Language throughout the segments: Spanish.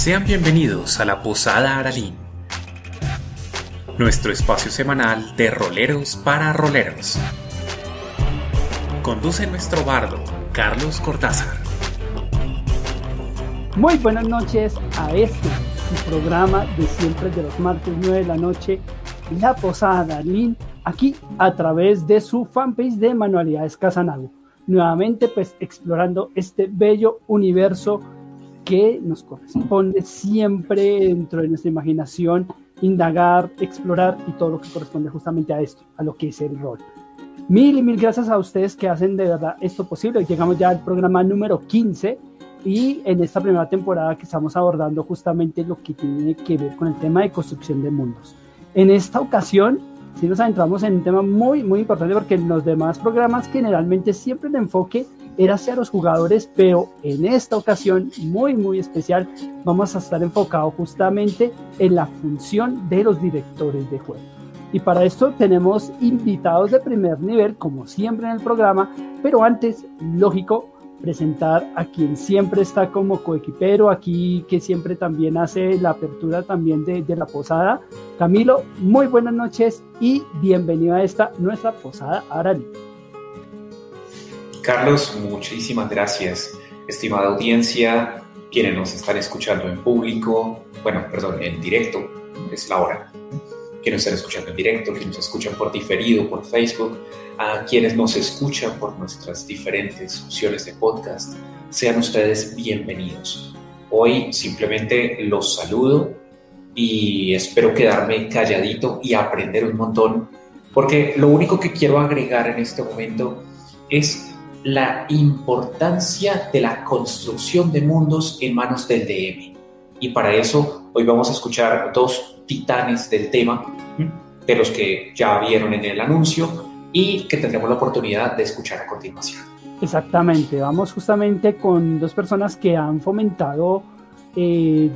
Sean bienvenidos a la Posada Aralín, nuestro espacio semanal de roleros para roleros. Conduce nuestro bardo, Carlos Cortázar. Muy buenas noches a este, programa de siempre de los martes 9 de la noche, La Posada Aralín, aquí a través de su fanpage de Manualidades Casanago. Nuevamente, pues explorando este bello universo que nos corresponde siempre dentro de nuestra imaginación indagar, explorar y todo lo que corresponde justamente a esto, a lo que es el rol. Mil y mil gracias a ustedes que hacen de verdad esto posible. Llegamos ya al programa número 15 y en esta primera temporada que estamos abordando justamente lo que tiene que ver con el tema de construcción de mundos. En esta ocasión sí nos adentramos en un tema muy, muy importante porque en los demás programas generalmente siempre el enfoque era hacia los jugadores, pero en esta ocasión muy, muy especial vamos a estar enfocados justamente en la función de los directores de juego. Y para esto tenemos invitados de primer nivel, como siempre en el programa, pero antes, lógico, presentar a quien siempre está como coequipero aquí, que siempre también hace la apertura también de, de, la posada. Camilo, muy buenas noches y bienvenido a esta nuestra posada Arali. Carlos, muchísimas gracias, estimada audiencia, quienes nos están escuchando en público, bueno, perdón, en directo, es la hora, quienes nos están escuchando en directo, quienes nos escuchan por diferido, por Facebook, a quienes nos escuchan por nuestras diferentes opciones de podcast, sean ustedes bienvenidos. Hoy simplemente los saludo y espero quedarme calladito y aprender un montón, porque lo único que quiero agregar en este momento es la importancia de la construcción de mundos en manos del DM. Y para eso hoy vamos a escuchar dos titanes del tema, de los que ya vieron en el anuncio y que tendremos la oportunidad de escuchar a continuación. Exactamente, vamos justamente con dos personas que han fomentado eh,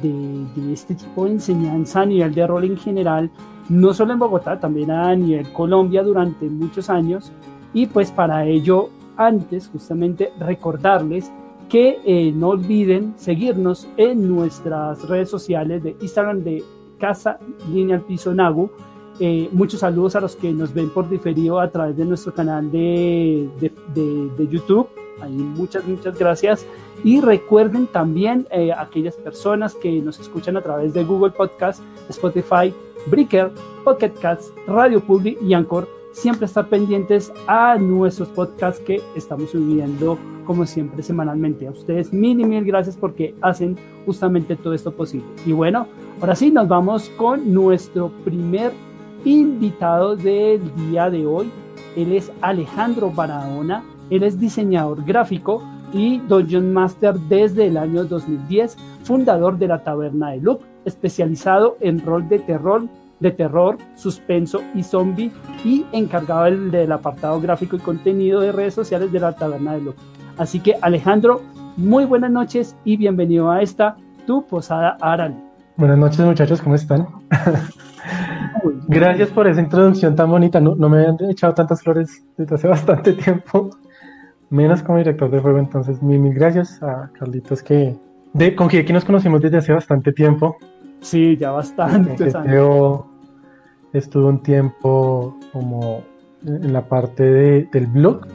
este tipo de enseñanza a nivel de rol en general, no solo en Bogotá, también a nivel Colombia durante muchos años. Y pues para ello antes justamente recordarles que eh, no olviden seguirnos en nuestras redes sociales de Instagram de Casa Lineal Piso Nagu. Eh, muchos saludos a los que nos ven por diferido a través de nuestro canal de, de, de, de YouTube. Ahí muchas, muchas gracias. Y recuerden también eh, aquellas personas que nos escuchan a través de Google Podcast, Spotify, Breaker, Pocket Cats, Radio Public y Anchor siempre estar pendientes a nuestros podcasts que estamos subiendo como siempre semanalmente. A ustedes mil y mil gracias porque hacen justamente todo esto posible. Y bueno, ahora sí nos vamos con nuestro primer invitado del día de hoy. Él es Alejandro Barahona, él es diseñador gráfico y Dungeon Master desde el año 2010, fundador de la Taberna de Loop, especializado en rol de terror de terror, suspenso y zombie y encargado del, del, apartado gráfico y contenido de redes sociales de la Taberna de Loco. Así que Alejandro, muy buenas noches y bienvenido a esta tu posada Aral. Buenas noches muchachos, ¿cómo están? Gracias por esa introducción tan bonita. No, no, me habían echado tantas flores desde hace bastante tiempo, menos como director de juego. Entonces, mil, mil gracias a Carlitos que de, con quien nos conocimos desde hace bastante tiempo. Sí, ya bastante. Estuve un tiempo como en la parte de, del blog,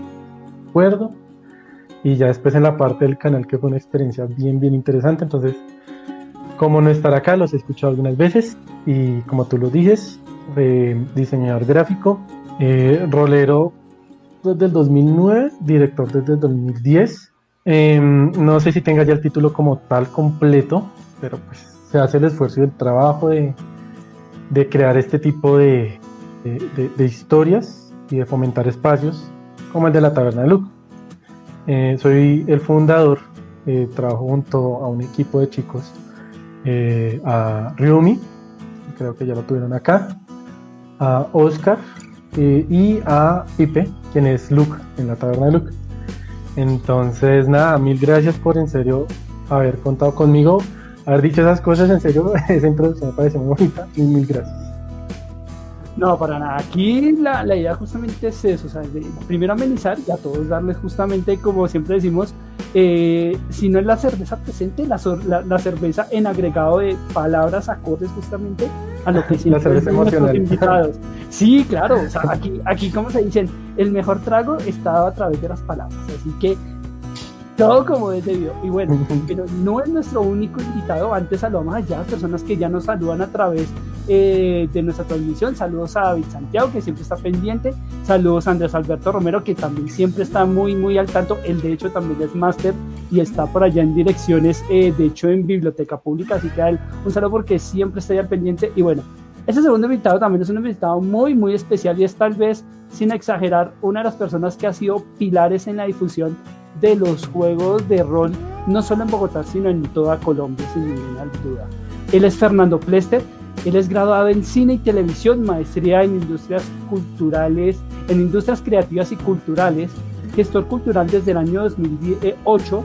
acuerdo, y ya después en la parte del canal, que fue una experiencia bien, bien interesante. Entonces, como no estar acá, los he escuchado algunas veces, y como tú lo dices, eh, diseñador gráfico, eh, rolero desde el 2009, director desde el 2010. Eh, no sé si tenga ya el título como tal completo, pero pues se hace el esfuerzo y el trabajo de, de crear este tipo de, de, historias y de fomentar espacios como el de la Taberna de Luke. Eh, soy el fundador, eh, trabajo junto a un equipo de chicos, eh, a Ryumi, creo que ya lo tuvieron acá, a Oscar y a Pipe, quien es Luke en la Taberna de Luke. Entonces, nada, mil gracias por en serio haber contado conmigo haber dicho esas cosas, en serio, esa introducción me parece muy bonita y mil gracias. No, para nada. Aquí la, la idea justamente es eso, o sea, de, primero amenizar y a todos darles justamente, como siempre decimos, eh, si no es la cerveza presente, la, la, cerveza en agregado de palabras acordes justamente a lo que siempre la invitados. Sí, claro, o sea, aquí, aquí como se dicen, el mejor trago está a través de las palabras, así que todo como es debido. Y bueno, pero no es nuestro único invitado. Antes saludamos a las personas que ya nos saludan a través eh, de nuestra transmisión. Saludos a David Santiago, que siempre está pendiente. Saludos a Andrés Alberto Romero, que también siempre está muy, muy al tanto. Él, de hecho, también es máster y está por allá en direcciones, eh, de hecho, en Biblioteca Pública. Así que a él un saludo porque siempre está ahí al pendiente. Y bueno, ese segundo invitado también es un invitado muy, muy especial y es tal vez, sin exagerar, una de las personas que ha sido pilares en la difusión de los juegos de rol, no solo en Bogotá, sino en toda Colombia, sin ninguna duda. Él es Fernando Plester, él es graduado en cine y televisión, maestría en industrias culturales, en industrias creativas y culturales, gestor cultural desde el año 2008,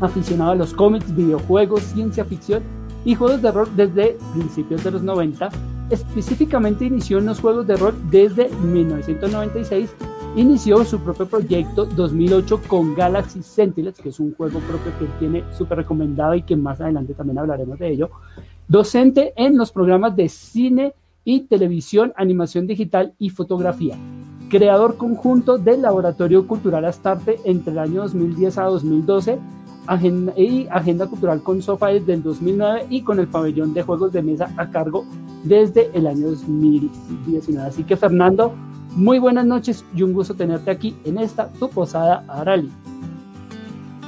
aficionado a los cómics, videojuegos, ciencia ficción y juegos de rol desde principios de los 90. Específicamente inició en los juegos de rol desde 1996 inició su propio proyecto 2008 con Galaxy Sentinels, que es un juego propio que tiene súper recomendado y que más adelante también hablaremos de ello. Docente en los programas de cine y televisión, animación digital y fotografía. Creador conjunto del Laboratorio Cultural Astarte entre el año 2010 a 2012 agenda, y Agenda Cultural con Sofa desde el 2009 y con el pabellón de juegos de mesa a cargo desde el año 2019. Así que Fernando, muy buenas noches y un gusto tenerte aquí en esta tu posada Arali.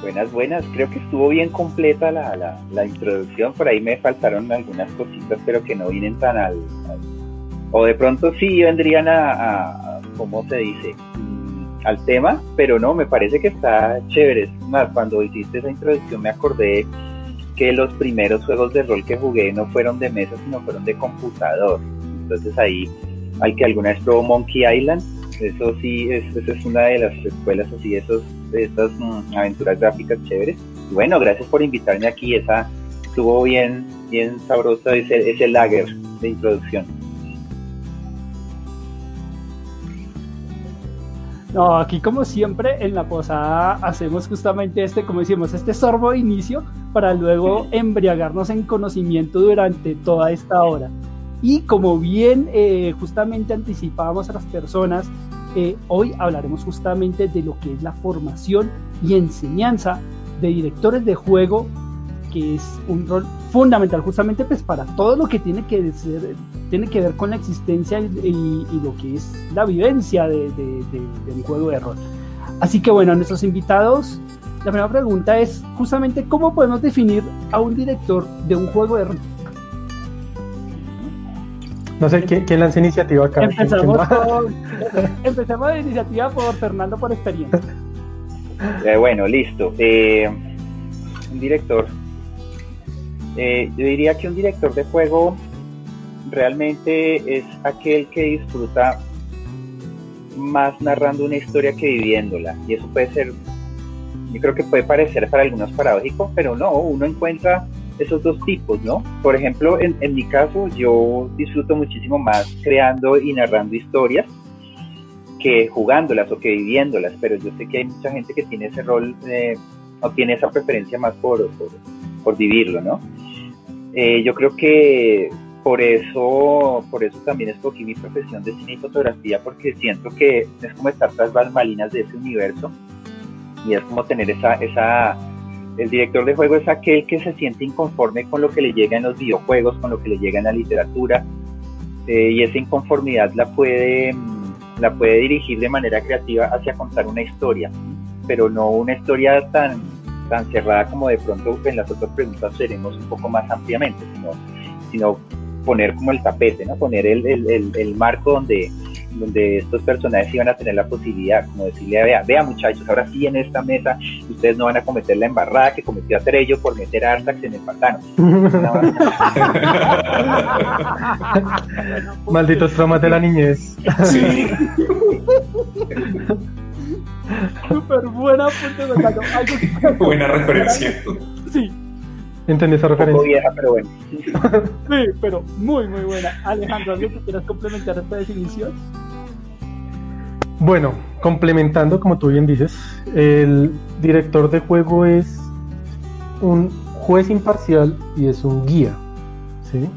Buenas, buenas. Creo que estuvo bien completa la, la, introducción. Por ahí me faltaron algunas cositas, pero que no vienen tan al. o de pronto sí vendrían a, a, ¿cómo se dice? Mm, al tema, pero no, me parece que está chévere. más, cuando hiciste esa introducción me acordé que los primeros juegos de rol que jugué no fueron de mesa, sino fueron de computador. Entonces ahí al que alguna vez probó Monkey Island. Eso sí, es, esa es una de las escuelas así, esos, de estas mm, aventuras gráficas chéveres. Y bueno, gracias por invitarme aquí. Esa estuvo bien, bien sabrosa ese, ese lager de introducción. No, aquí como siempre en la posada hacemos justamente este, como decimos, este sorbo de inicio para luego embriagarnos en conocimiento durante toda esta hora. Y como bien eh, justamente anticipábamos a las personas, eh, hoy hablaremos justamente de lo que es la formación y enseñanza de directores de juego, que es un rol fundamental justamente pues para todo lo que tiene que, ser, tiene que ver con la existencia y, lo que es la vivencia de, de un juego de rol. Así que bueno, nuestros invitados, la primera pregunta es justamente cómo podemos definir a un director de un juego de rol. No sé, ¿quién, quién lanza iniciativa acá? Empezamos, empezamos la iniciativa por Fernando por experiencia. Eh, bueno, listo. Eh, un director. Eh, yo diría que un director de juego realmente es aquel que disfruta más narrando una historia que viviéndola. Y eso puede ser, yo creo que puede parecer para algunos paradójico, pero no, uno encuentra esos dos tipos, ¿no? Por ejemplo, en, mi caso, yo disfruto muchísimo más creando y narrando historias que jugándolas o que viviéndolas, pero yo sé que hay mucha gente que tiene ese rol eh, o tiene esa preferencia más por, por, vivirlo, ¿no? Eh, yo creo que por eso, por eso también escogí mi profesión de cine y fotografía, porque siento que es como estar tras malinas de ese universo y es como tener esa, esa el director de juego es aquel que se siente inconforme con lo que le llega en los videojuegos, con lo que le llega en la literatura, eh, y esa inconformidad la puede, la puede dirigir de manera creativa hacia contar una historia, pero no una historia tan, tan cerrada como de pronto en las otras preguntas seremos un poco más ampliamente, sino, sino poner como el tapete, ¿no? poner el, el, el marco donde donde estos personajes iban a tener la posibilidad, como decirle, vea, vea muchachos, ahora sí en esta mesa ustedes no van a cometer la embarrada que cometió Atrello por meter a Artax en el pantano. Malditos traumas de la niñez. Sí. Súper buena punto Buena referencia. Sí. Entendí esa referencia. vieja, pero bueno. sí, pero muy, muy buena. Alejandro, ¿algo que quieras complementar esta definición? Bueno, complementando, como tú bien dices, el director de juego es un juez imparcial y es un guía. ¿sí?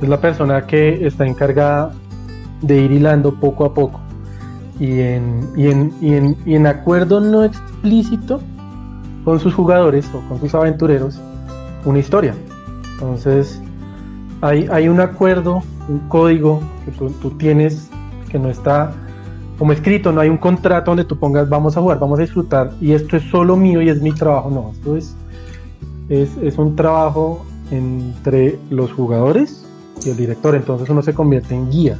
Es la persona que está encargada de ir hilando poco a poco y en, y en, y en, y en acuerdo no explícito con sus jugadores o con sus aventureros una historia. Entonces, hay, hay un acuerdo, un código que tú, tienes que no está como escrito, no hay un contrato donde tú pongas vamos a jugar, vamos a disfrutar y esto es solo mío y es mi trabajo. No, esto es, es, es un trabajo entre los jugadores y el director. Entonces uno se convierte en guía,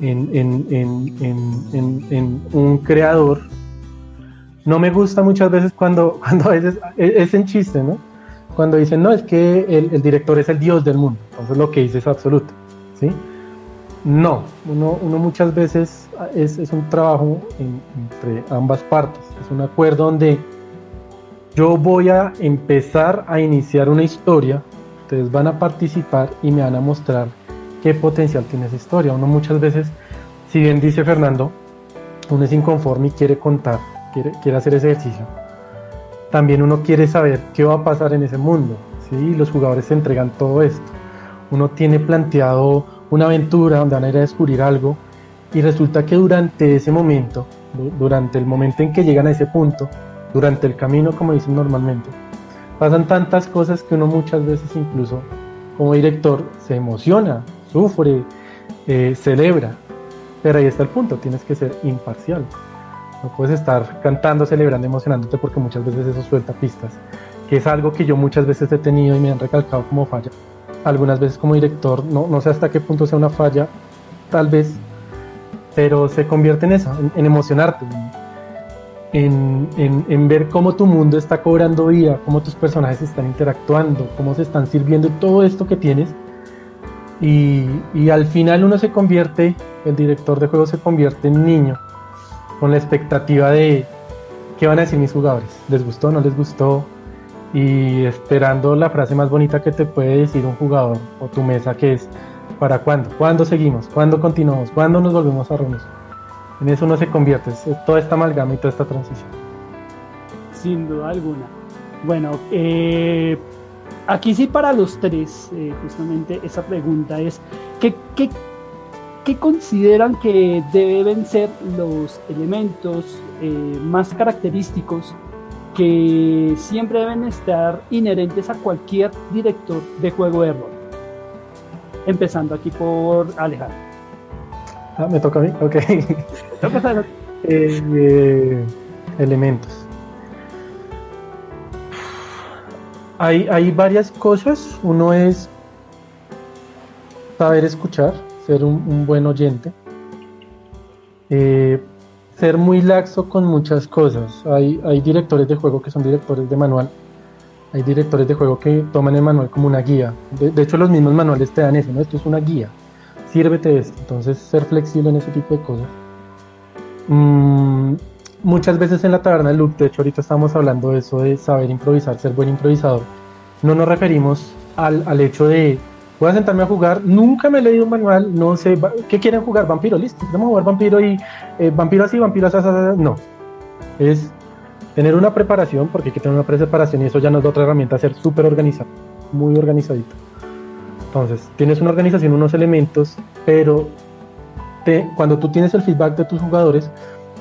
en, en, en, en un creador no me gusta muchas veces cuando, cuando a veces es, en chiste, ¿no? Cuando dicen, no, es que el, director es el dios del mundo, entonces lo que dice es absoluto, ¿sí? No, uno, muchas veces es, es un trabajo en, entre ambas partes, es un acuerdo donde yo voy a empezar a iniciar una historia, ustedes van a participar y me van a mostrar qué potencial tiene esa historia. Uno muchas veces, si bien dice Fernando, uno es inconforme y quiere contar quiere, hacer ese ejercicio, también uno quiere saber qué va a pasar en ese mundo. ¿sí? Los jugadores se entregan todo esto. Uno tiene planteado una aventura donde van a ir a descubrir algo y resulta que durante ese momento, durante el momento en que llegan a ese punto, durante el camino, como dicen normalmente, pasan tantas cosas que uno muchas veces incluso como director se emociona, sufre, eh, celebra. Pero ahí está el punto, tienes que ser imparcial. No puedes estar cantando, celebrando, emocionándote porque muchas veces eso suelta pistas, que es algo que yo muchas veces he tenido y me han recalcado como falla. Algunas veces como director, no, no sé hasta qué punto sea una falla, tal vez, pero se convierte en eso, en, emocionarte, en, en, en, ver cómo tu mundo está cobrando vida, cómo tus personajes están interactuando, cómo se están sirviendo todo esto que tienes. Y, y al final uno se convierte, el director de juego se convierte en niño con la expectativa de qué van a decir mis jugadores. ¿Les gustó? ¿No les gustó? Y esperando la frase más bonita que te puede decir un jugador o tu mesa que es ¿para cuándo? ¿Cuándo seguimos? ¿Cuándo continuamos? ¿Cuándo nos volvemos a reunir? En eso no se convierte, es toda esta amalgama y toda esta transición. Sin duda alguna. Bueno, eh, aquí sí para los tres, eh, justamente esa pregunta es, ¿qué, qué ¿qué consideran que deben ser los elementos eh, más característicos que siempre deben estar inherentes a cualquier director de juego de rol? Empezando aquí por Alejandro. Ah, me toca a mí, ok. eh, elementos. Hay, hay varias cosas. Uno es saber escuchar ser un, buen oyente, eh, ser muy laxo con muchas cosas. Hay, hay directores de juego que son directores de manual, hay directores de juego que toman el manual como una guía. De, hecho, los mismos manuales te dan eso, ¿no? Esto es una guía, sírvete de esto. Entonces, ser flexible en ese tipo de cosas. Mm, muchas veces en la taberna de Luke, de hecho, ahorita estamos hablando de eso, de saber improvisar, ser buen improvisador. No nos referimos al, al hecho de voy a sentarme a jugar, nunca me he leído un manual, no sé, ¿qué quieren jugar? Vampiro, listo, vamos a jugar vampiro y eh, vampiro así, vampiro así, no. Es tener una preparación, porque hay que tener una preparación y eso ya nos da otra herramienta, ser súper organizado, muy organizadito. Entonces, tienes una organización, unos elementos, pero te, cuando tú tienes el feedback de tus jugadores,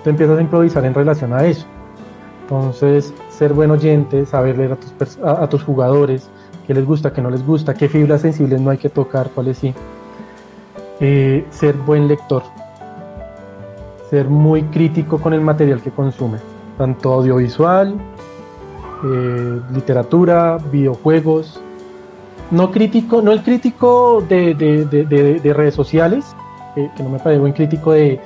tú empiezas a improvisar en relación a eso. Entonces, ser buen oyente, saber leer a tus, a tus jugadores, qué les gusta, qué no les gusta, qué fibras sensibles no hay que tocar, cuáles sí. Eh, ser buen lector, ser muy crítico con el material que consume, tanto audiovisual, eh, literatura, videojuegos. No crítico, no el crítico de, de, redes sociales, que no me parece buen crítico de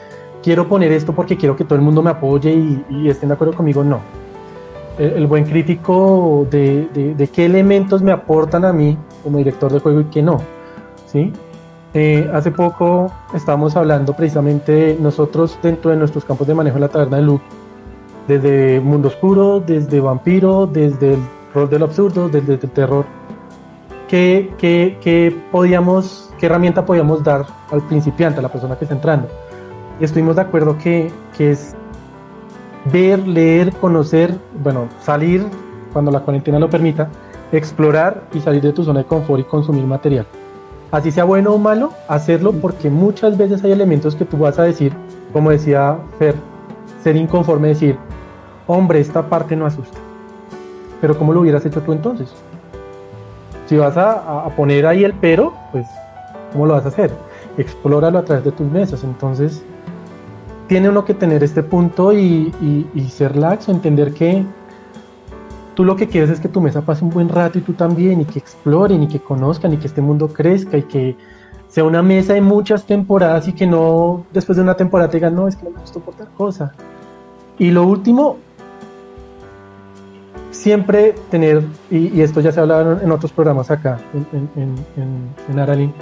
quiero poner esto porque quiero que todo el mundo me apoye y, y estén de acuerdo conmigo, no el, buen crítico de, qué elementos me aportan a mí como director de juego y qué no. ¿sí? Eh, hace poco estábamos hablando precisamente nosotros dentro de nuestros campos de manejo en la taberna de Luke, desde Mundo Oscuro, desde Vampiro, desde el rol del absurdo, desde el terror. ¿Qué, qué, podíamos, ¿Qué herramienta podíamos dar al principiante, a la persona que está entrando? Y estuvimos de acuerdo que, que es ver, leer, conocer, bueno, salir cuando la cuarentena lo permita, explorar y salir de tu zona de confort y consumir material. Así sea bueno o malo, hacerlo porque muchas veces hay elementos que tú vas a decir, como decía Fer, ser inconforme, decir, hombre, esta parte no asusta. Pero ¿cómo lo hubieras hecho tú entonces? Si vas a, poner ahí el pero, pues, ¿cómo lo vas a hacer? Explóralo a través de tus mesas. Entonces, tiene uno que tener este punto y, y ser laxo, entender que tú lo que quieres es que tu mesa pase un buen rato y tú también, y que exploren, y que conozcan, y que este mundo crezca, y que sea una mesa de muchas temporadas y que no después de una temporada te digan, no, es que no me gustó por tal cosa. Y lo último, siempre tener, y, esto ya se ha en otros programas acá, en, en, en, Aralín,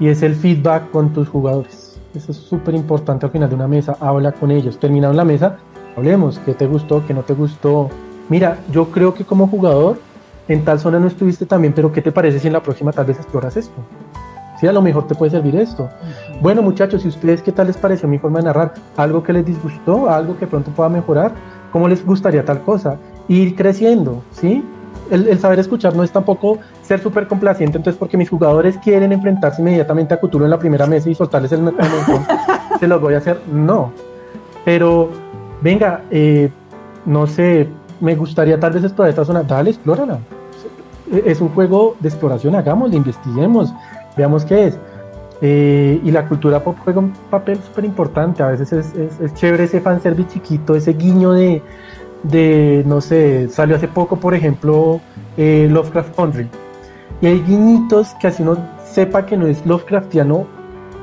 y es el feedback con tus jugadores. Eso es súper importante al final de una mesa, habla con ellos. Terminado la mesa, hablemos, qué te gustó, qué no te gustó, mira, yo creo que como jugador en tal zona no estuviste también, pero ¿qué te parece si en la próxima tal vez exploras esto? Sí, a lo mejor te puede servir esto. Bueno, muchachos, ¿y ustedes qué tal les pareció mi forma de narrar? ¿Algo que les disgustó? ¿Algo que pronto pueda mejorar? ¿Cómo les gustaría tal cosa? Ir creciendo, ¿sí? El, saber escuchar no es tampoco ser súper complaciente, entonces porque mis jugadores quieren enfrentarse inmediatamente a Cthulhu en la primera mesa y soltarles el montón, se los voy a hacer, no. Pero, venga, eh, no sé, me gustaría tal vez explorar esta zona, dale, explórala. Es un juego de exploración, hagámoslo, investiguemos, veamos qué es. Eh, y la cultura pop juega un papel súper importante. A veces es, es, chévere ese fanservice chiquito, ese guiño de, de, no sé, salió hace poco, por ejemplo, eh, Lovecraft Country. Y hay guiñitos que así uno sepa que no es Lovecraftiano,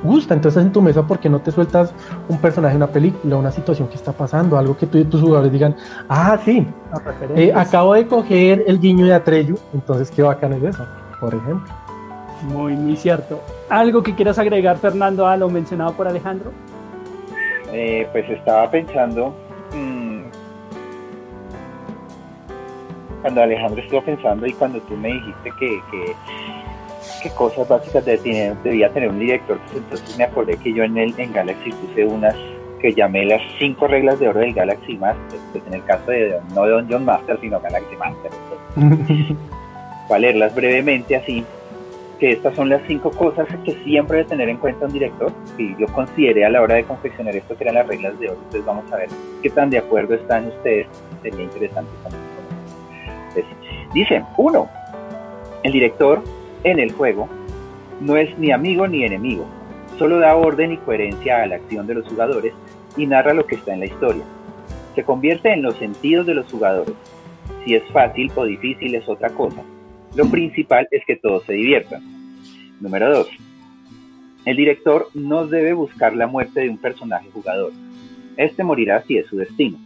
gusta. Entonces en tu mesa, ¿por qué no te sueltas un personaje, una película, una situación que está pasando? Algo que tú y tus jugadores digan, ah, sí, eh, acabo de coger el guiño de Atreyu, entonces qué bacán es eso, por ejemplo. Muy, muy cierto. ¿Algo que quieras agregar, Fernando, a lo mencionado por Alejandro? Eh, pues estaba pensando, cuando Alejandro estuvo pensando y cuando tú me dijiste que, que cosas básicas debía tener un director. Pues entonces me acordé que yo en, el, en Galaxy puse unas que llamé las cinco reglas de oro del Galaxy Master, pues en el caso de no de John Master, sino Galaxy Master. Para leerlas brevemente así, que estas son las cinco cosas que siempre debe tener en cuenta un director, y yo consideré a la hora de confeccionar esto que eran las reglas de oro. Entonces vamos a ver qué tan de acuerdo están ustedes, sería interesante también. Dice, uno, el director en el juego no es ni amigo ni enemigo, solo da orden y coherencia a la acción de los jugadores y narra lo que está en la historia. Se convierte en los sentidos de los jugadores. Si es fácil o difícil es otra cosa. Lo principal es que todos se diviertan. Número 2. El director no debe buscar la muerte de un personaje jugador. Este morirá si es su destino.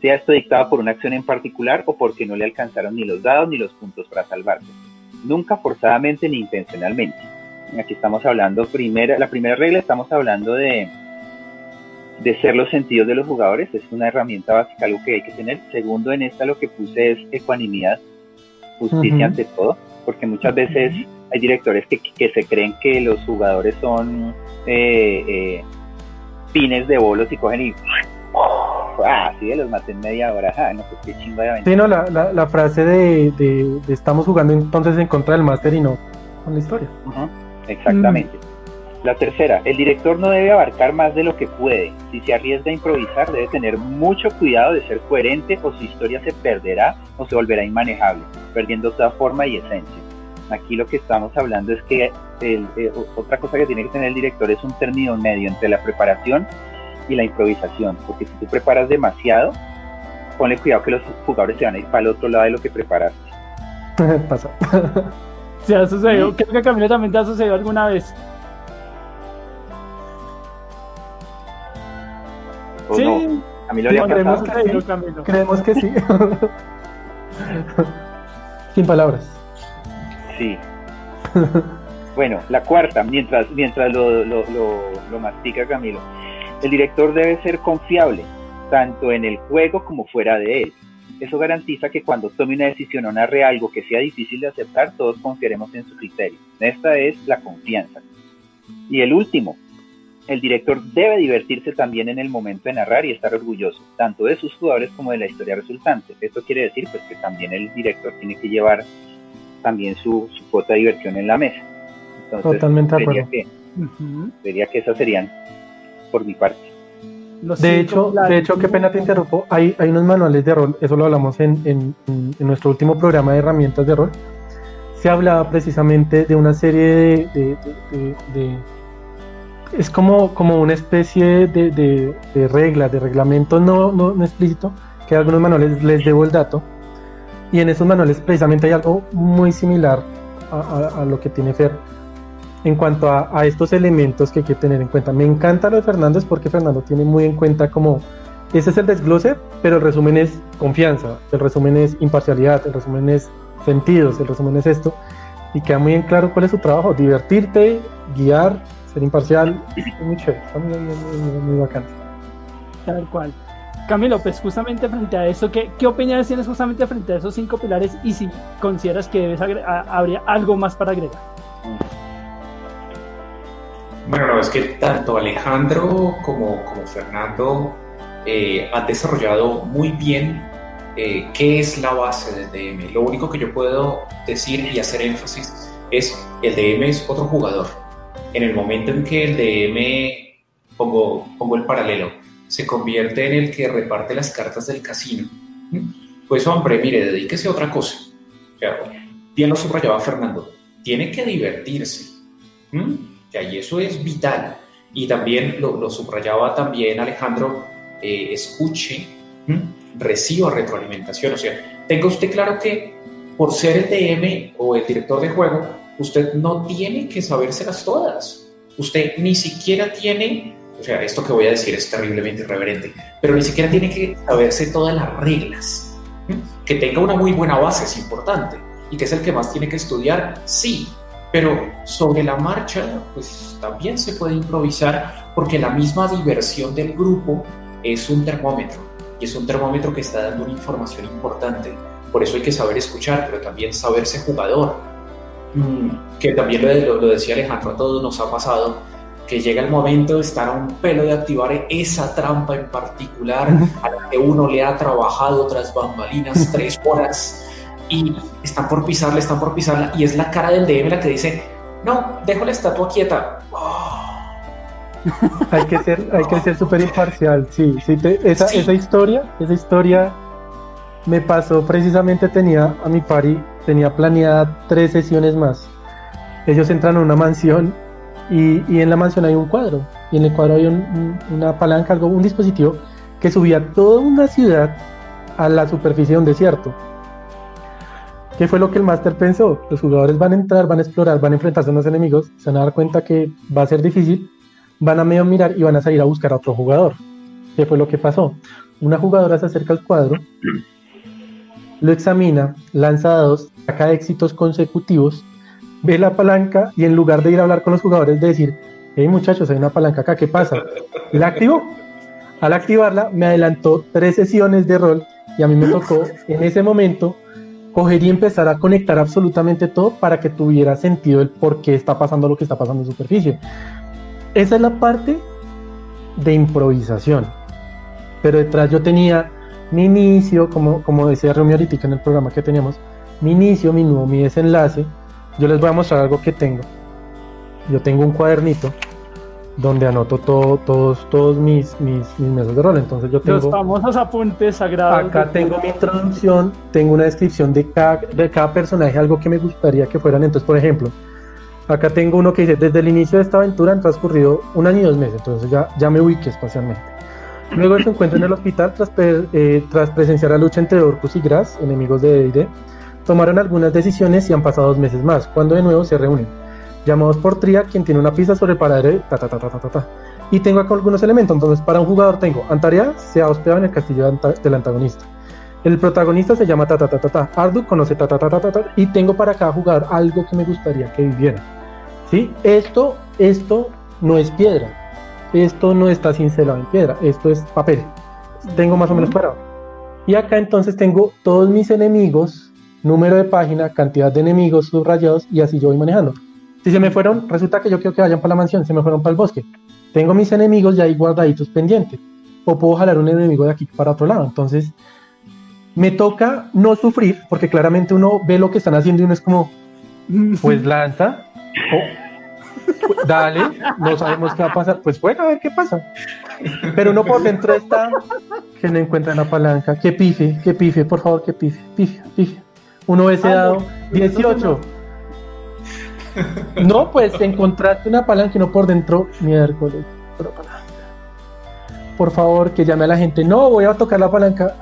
Sea esto dictado por una acción en particular o porque no le alcanzaron ni los dados ni los puntos para salvarse nunca forzadamente ni intencionalmente. Aquí estamos hablando, primera, la primera regla estamos hablando de, de ser los sentidos de los jugadores, es una herramienta básica, algo que hay que tener. Segundo, en esta lo que puse es ecuanimidad, justicia ante todo, porque muchas veces hay directores que, que, se creen que los jugadores son eh, eh, pines de bolos y cogen y ah, sí, los maté en media hora, ah, no, pues qué chingo de Sí, no, la, la, frase de, de, estamos jugando entonces en contra del máster y no con la historia. Exactamente. Mm. La tercera, el director no debe abarcar más de lo que puede. Si se arriesga a improvisar, debe tener mucho cuidado de ser coherente o su historia se perderá o se volverá inmanejable, perdiendo toda forma y esencia. Aquí lo que estamos hablando es que el, eh, otra cosa que tiene que tener el director es un término medio entre la preparación y la improvisación, porque si tú preparas demasiado, ponle cuidado que los jugadores se van a ir para el otro lado de lo que preparaste. Pasa. ¿Se ha sucedido? Creo que a Camilo también te ha sucedido alguna vez. sí. No? Camilo le ha creemos, que sí. creemos que sí. Sin palabras. Sí. bueno, la cuarta, mientras, mientras lo, lo, lo, lo mastica Camilo el director debe ser confiable, tanto en el juego como fuera de él. Eso garantiza que cuando tome una decisión o narre algo que sea difícil de aceptar, todos confiaremos en su criterio. Esta es la confianza. Y el último, el director debe divertirse también en el momento de narrar y estar orgulloso, tanto de sus jugadores como de la historia resultante. Esto quiere decir pues, que también el director tiene que llevar también su, su cuota de diversión en la mesa. Totalmente de acuerdo. Que, Diría que esas serían por mi parte. de hecho, de hecho, qué pena te interrumpo. Hay, hay unos manuales de rol, eso lo hablamos en, en, en nuestro último programa de herramientas de rol. Se hablaba precisamente de una serie de, de, de, es como, como una especie de, de, reglas, de reglamento no, no, no, explícito, que algunos manuales les debo el dato. Y en esos manuales precisamente hay algo muy similar a, a, a lo que tiene Fer en cuanto a, estos elementos que hay que tener en cuenta. Me encanta lo de Fernández porque Fernando tiene muy en cuenta como ese es el desglose, pero el resumen es confianza, el resumen es imparcialidad, el resumen es sentidos, el resumen es esto, y queda muy en claro cuál es su trabajo, divertirte, guiar, ser imparcial, es muy chévere, está muy, muy, muy, bacán. Tal cual. Camilo, pues justamente frente a eso, ¿qué, ¿qué opiniones tienes justamente frente a esos cinco pilares y si consideras que debes habría algo más para agregar? Bueno, verdad es que tanto Alejandro como, como Fernando eh, han desarrollado muy bien eh, qué es la base del DM. Lo único que yo puedo decir y hacer énfasis es el DM es otro jugador. En el momento en que el DM, pongo, pongo el paralelo, se convierte en el que reparte las cartas del casino, pues hombre, mire, dedíquese a otra cosa. O sea, bien lo subrayaba Fernando, tiene que divertirse y eso es vital. Y también lo, subrayaba también Alejandro, eh, escuche, reciba retroalimentación. O sea, tenga usted claro que por ser el DM o el director de juego, usted no tiene que sabérselas todas. Usted ni siquiera tiene, o sea, esto que voy a decir es terriblemente irreverente, pero ni siquiera tiene que saberse todas las reglas. Que tenga una muy buena base es importante. Y que es el que más tiene que estudiar, sí, pero sobre la marcha, pues también se puede improvisar porque la misma diversión del grupo es un termómetro y es un termómetro que está dando una información importante. Por eso hay que saber escuchar, pero también saberse jugador. Mm, que también lo, lo, decía Alejandro, a todos nos ha pasado que llega el momento de estar a un pelo de activar esa trampa en particular a la que uno le ha trabajado tras bambalinas tres horas y están por pisarla, están por pisarla, y es la cara del DM la que dice, no, dejo la estatua quieta. hay que ser, hay que ser súper imparcial, sí, sí, esa, esa historia, esa historia me pasó precisamente, tenía a mi pari, tenía planeada tres sesiones más. Ellos entran a una mansión y, y, en la mansión hay un cuadro, y en el cuadro hay una palanca, algo, un dispositivo que subía toda una ciudad a la superficie de un desierto. ¿Qué fue lo que el máster pensó? Los jugadores van a entrar, van a explorar, van a enfrentarse a unos enemigos, se van a dar cuenta que va a ser difícil, van a medio mirar y van a salir a buscar a otro jugador. ¿Qué fue lo que pasó? Una jugadora se acerca al cuadro, lo examina, lanza dados, saca éxitos consecutivos, ve la palanca y en lugar de ir a hablar con los jugadores, de decir, hey muchachos, hay una palanca acá, ¿qué pasa? La activó. Al activarla, me adelantó tres sesiones de rol y a mí me tocó en ese momento coger y empezar a conectar absolutamente todo para que tuviera sentido el por qué está pasando lo que está pasando en superficie. Esa es la parte de improvisación. Pero detrás yo tenía mi inicio, como, como decía Romeo ahorita en el programa que teníamos, mi inicio, mi nudo, mi desenlace. Yo les voy a mostrar algo que tengo. Yo tengo un cuadernito donde anoto todo, todos, todos mis, mis, mis mesas de rol. Entonces yo tengo... Los famosos apuntes sagrados. Acá tengo mi introducción, tengo una descripción de cada, de cada personaje, algo que me gustaría que fueran. Entonces, por ejemplo, acá tengo uno que dice, desde el inicio de esta aventura han transcurrido un año y dos meses, entonces ya, ya me ubiqué espacialmente. Luego se encuentra en el hospital tras, eh, tras presenciar la lucha entre Orcus y Gras, enemigos de D&D. Tomaron algunas decisiones y han pasado dos meses más, cuando de nuevo se reúnen llamados por Tria, quien tiene una pista sobre el paradero ta, ta, ta, ta, ta, ta, Y tengo acá algunos elementos. Entonces, para un jugador tengo Antaria se ha hospedado en el castillo del antagonista. El protagonista se llama ta, ta, ta, ta, ta. Ardu conoce ta, ta, ta, ta, ta, Y tengo para cada jugador algo que me gustaría que viviera. ¿Sí? Esto, esto no es piedra. Esto no está cincelado en piedra. Esto es papel. Tengo más o menos parado. Y acá entonces tengo todos mis enemigos, número de página, cantidad de enemigos subrayados y así yo voy manejando. Si se me fueron, resulta que yo quiero que vayan para la mansión, se me fueron para el bosque. tengo mis enemigos ya ahí guardaditos pendientes. O puedo jalar un enemigo de aquí para otro lado. Entonces, me toca no sufrir, porque claramente uno ve lo que están haciendo y uno es como, pues lanza, o, dale, no sabemos qué va a pasar, pues juega a ver qué pasa. Pero uno por dentro está que no encuentra la palanca, que pife, que pife, por favor, que pife, pife, pife. Uno hubiese Ah, dado no, 18. No, pues encontraste una palanca no por dentro, miércoles. Por favor, que llame a la gente. No, voy a tocar la palanca.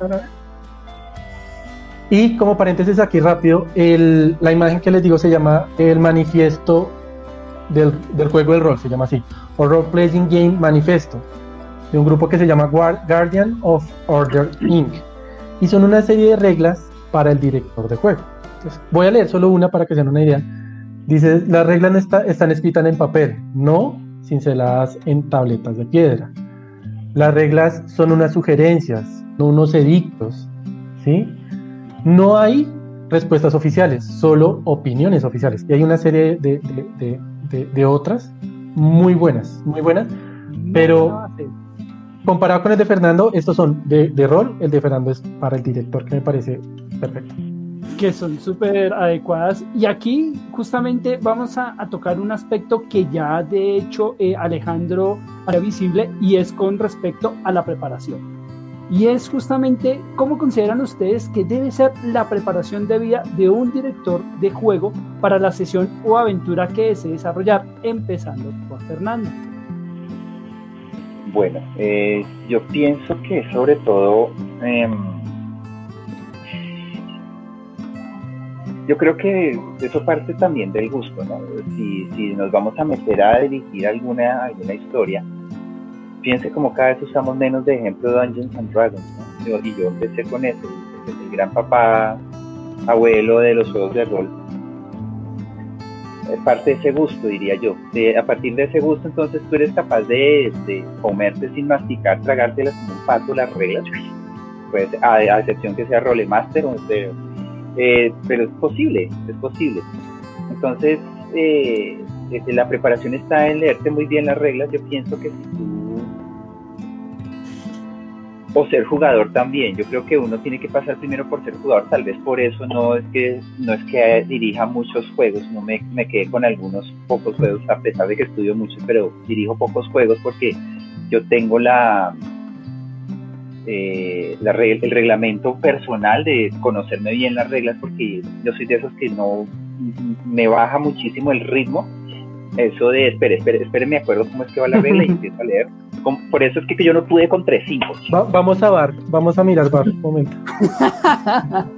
Y como paréntesis aquí rápido, la imagen que les digo se llama el manifiesto del, juego del rol, se llama así, o Role Playing Game Manifesto, de un grupo que se llama Guar- Guardian of Order Inc. Y son una serie de reglas para el director de juego. Voy a leer solo una para que se den una idea. Dice, las reglas está- están escritas en papel, no cinceladas en tabletas de piedra. Las reglas son unas sugerencias, no unos edictos, ¿sí? No hay respuestas oficiales, solo opiniones oficiales. Y hay una serie de, de- de- otras muy buenas, muy buenas. Pero-. Comparado con el de Fernando, estos son de, de rol, el de Fernando es para el director, que me parece perfecto. Que son súper adecuadas. Y aquí justamente vamos a, a tocar un aspecto que ya de hecho eh, Alejandro hará visible y es con respecto a la preparación. Y es justamente cómo consideran ustedes que debe ser la preparación debida de un director de juego para la sesión o aventura que desee desarrollar, empezando por Fernando. Bueno, eh, yo pienso que sobre todo, em, yo creo que eso parte también del gusto, ¿no? Si, si nos vamos a meter a dirigir alguna, alguna historia, piense como cada vez usamos menos de ejemplo Dungeons and Dragons, ¿no? Y yo empecé con eso, es el gran papá, abuelo de los juegos de rol. Parte de ese gusto, diría yo. A partir de ese gusto, entonces tú eres capaz de, de comerte sin masticar, tragártelas como un pato las reglas, pues a, excepción que sea rolemaster o este, eh, pero es posible, es posible. Entonces, eh, eh, la preparación está en leerte muy bien las reglas. Yo pienso que si tú o ser jugador también. Yo creo que uno tiene que pasar primero por ser jugador. Tal vez por eso no es que no es que dirija muchos juegos. No me, me quedé con algunos pocos juegos a pesar de que estudio mucho, pero dirijo pocos juegos porque yo tengo la eh, la reg- el reglamento personal de conocerme bien las reglas porque yo soy de esos que no me baja muchísimo el ritmo eso de espere, espere, espere, me acuerdo cómo es que va la regla y empiezo a leer. Como- por eso es que yo no pude con 3.5. Va- vamos a bar, vamos a mirar bar, un momento.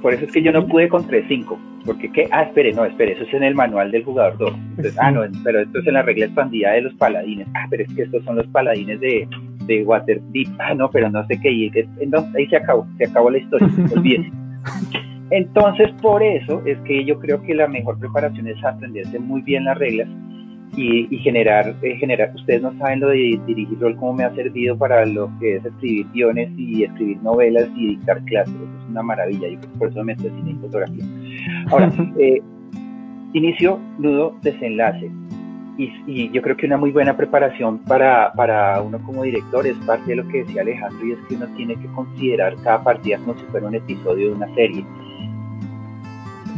Por eso es que yo no pude con 3.5. Porque qué, ah, espere, no, espere, eso es en el manual del jugador 2. Entonces, ah, no, pero esto es en la regla expandida de los paladines. Ah, pero es que estos son los paladines de, de Waterdeep. Ah, no, pero no sé qué. Y, eh, no, ahí se acabó, se acabó la historia. Olvídese. Entonces, por eso es que yo creo que la mejor preparación es aprenderse muy bien las reglas y, y generar, eh, generar, ustedes no saben lo de dirigir rol, cómo me ha servido para lo que es escribir guiones y escribir novelas y dictar clases. Eso es una maravilla, yo por eso me especialicé en fotografía. Ahora, eh, inicio, nudo, desenlace. Y, y yo creo que una muy buena preparación para, para uno como director es parte de lo que decía Alejandro y es que uno tiene que considerar cada partida como si fuera un episodio de una serie.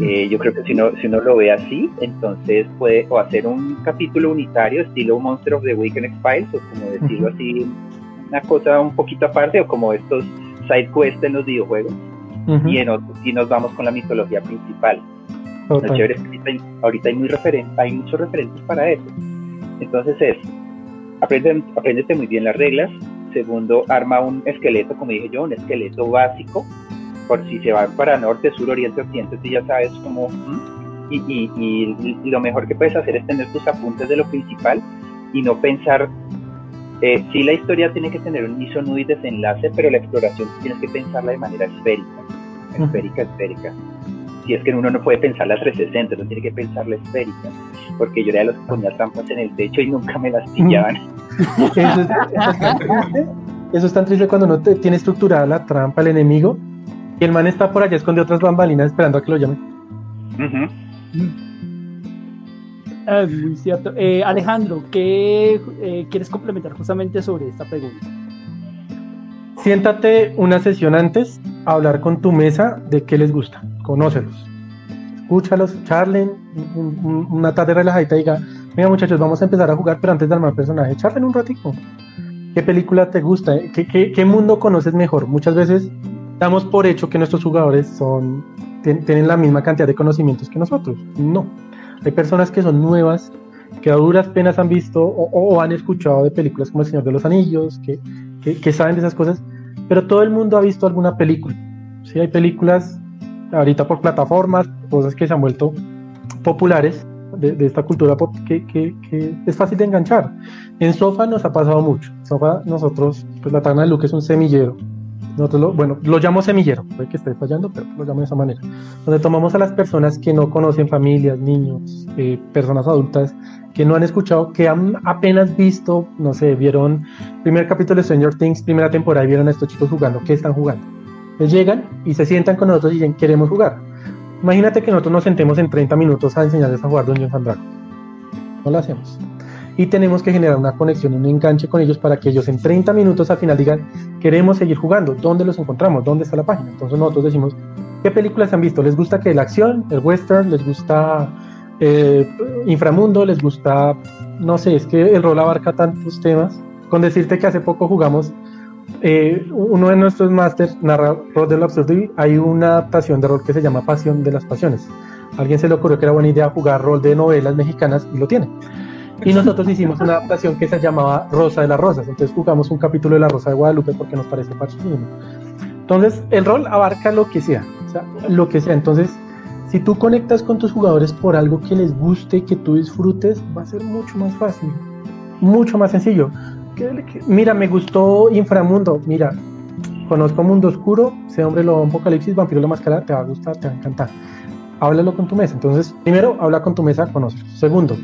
Eh, yo creo que si uno, si uno lo ve así, entonces puede o hacer un capítulo unitario estilo Monster of the Week en X-Files, o como decirlo así, una cosa un poquito aparte, o como estos side quests en los videojuegos, y, en otros, y nos vamos con la mitología principal. Lo total. chévere es que ahorita hay, muy referen- hay muchos referentes para eso. Entonces es, aprende, apréndete muy bien las reglas. Segundo, arma un esqueleto, como dije yo, un esqueleto básico, por si se van para norte, sur, oriente, occidente, tú ya sabes cómo... Y, y, y- y lo mejor que puedes hacer es tener tus apuntes de lo principal y no pensar... Eh, sí, la historia tiene que tener un inicio, nudo y desenlace, pero la exploración tienes que pensarla de manera esférica. Esférica, esférica si es que uno no puede pensar la 360, uno tiene que pensar la esférica, porque yo era de los que ponía trampas en el techo y nunca me las pillaban. Eso es. Eso es tan triste cuando no te, tiene estructurada la trampa el enemigo y el man está por allá escondido otras bambalinas esperando a que lo llamen. Ujú. Ah, muy cierto. Eh, Alejandro, ¿qué eh, quieres complementar justamente sobre esta pregunta? Siéntate una sesión antes a hablar con tu mesa de qué les gusta. Conócelos. Escúchalos, charlen, una tarde relajadita y diga, mira muchachos, vamos a empezar a jugar, pero antes de armar personaje, charlen un ratico. ¿Qué película te gusta? ¿Qué, qué, qué mundo conoces mejor? Muchas veces damos por hecho que nuestros jugadores son, tienen la misma cantidad de conocimientos que nosotros. No. Hay personas que son nuevas, que a duras penas han visto o, han escuchado de películas como El Señor de los Anillos, que, que, saben de esas cosas, pero todo el mundo ha visto alguna película. ¿sí? Hay películas ahorita por plataformas, cosas que se han vuelto populares de, esta cultura pop que, que, que, es fácil de enganchar. En Sofa nos ha pasado mucho. Sofa, nosotros, pues la Tana de Luke es un semillero nosotros lo, bueno, lo llamo semillero, puede que esté fallando, pero lo llamo de esa manera. Donde tomamos a las personas que no conocen familias, niños, eh, personas adultas, que no han escuchado, que han apenas visto, no sé, vieron primer capítulo de Stranger Things, primera temporada y vieron a estos chicos jugando. ¿Qué están jugando? Ellos llegan y se sientan con nosotros y dicen, queremos jugar. Imagínate que nosotros nos sentemos en 30 minutos a enseñarles a jugar Dungeons and Dragons. No lo hacemos y tenemos que generar una conexión, un enganche con ellos para que ellos en 30 minutos al final digan, queremos seguir jugando, ¿dónde los encontramos? ¿Dónde está la página? Entonces nosotros decimos, ¿qué películas han visto? ¿Les gusta que la acción, el western, les gusta eh, inframundo, les gusta, no sé, es que el rol abarca tantos temas? Con decirte que hace poco jugamos eh, uno de nuestros masters narra Rol del Absurdo y hay una adaptación de rol que se llama Pasión de las Pasiones. alguien se le ocurrió que era buena idea jugar rol de novelas mexicanas y lo tiene. Y nosotros hicimos una adaptación que se llamaba Rosa de las Rosas. Entonces jugamos un capítulo de La Rosa de Guadalupe porque nos parece fascinante. Entonces, el rol abarca lo que sea, o sea, lo que sea. Entonces, si tú conectas con tus jugadores por algo que les guste, que tú disfrutes, va a ser mucho más fácil, mucho más sencillo. Mira, me gustó Inframundo. Mira, conozco Mundo Oscuro, ese hombre lo Apocalipsis, Vampiro la Máscara, te va a gustar, te va a encantar. Háblalo con tu mesa. Entonces, primero, habla con tu mesa, conoce. Segundo,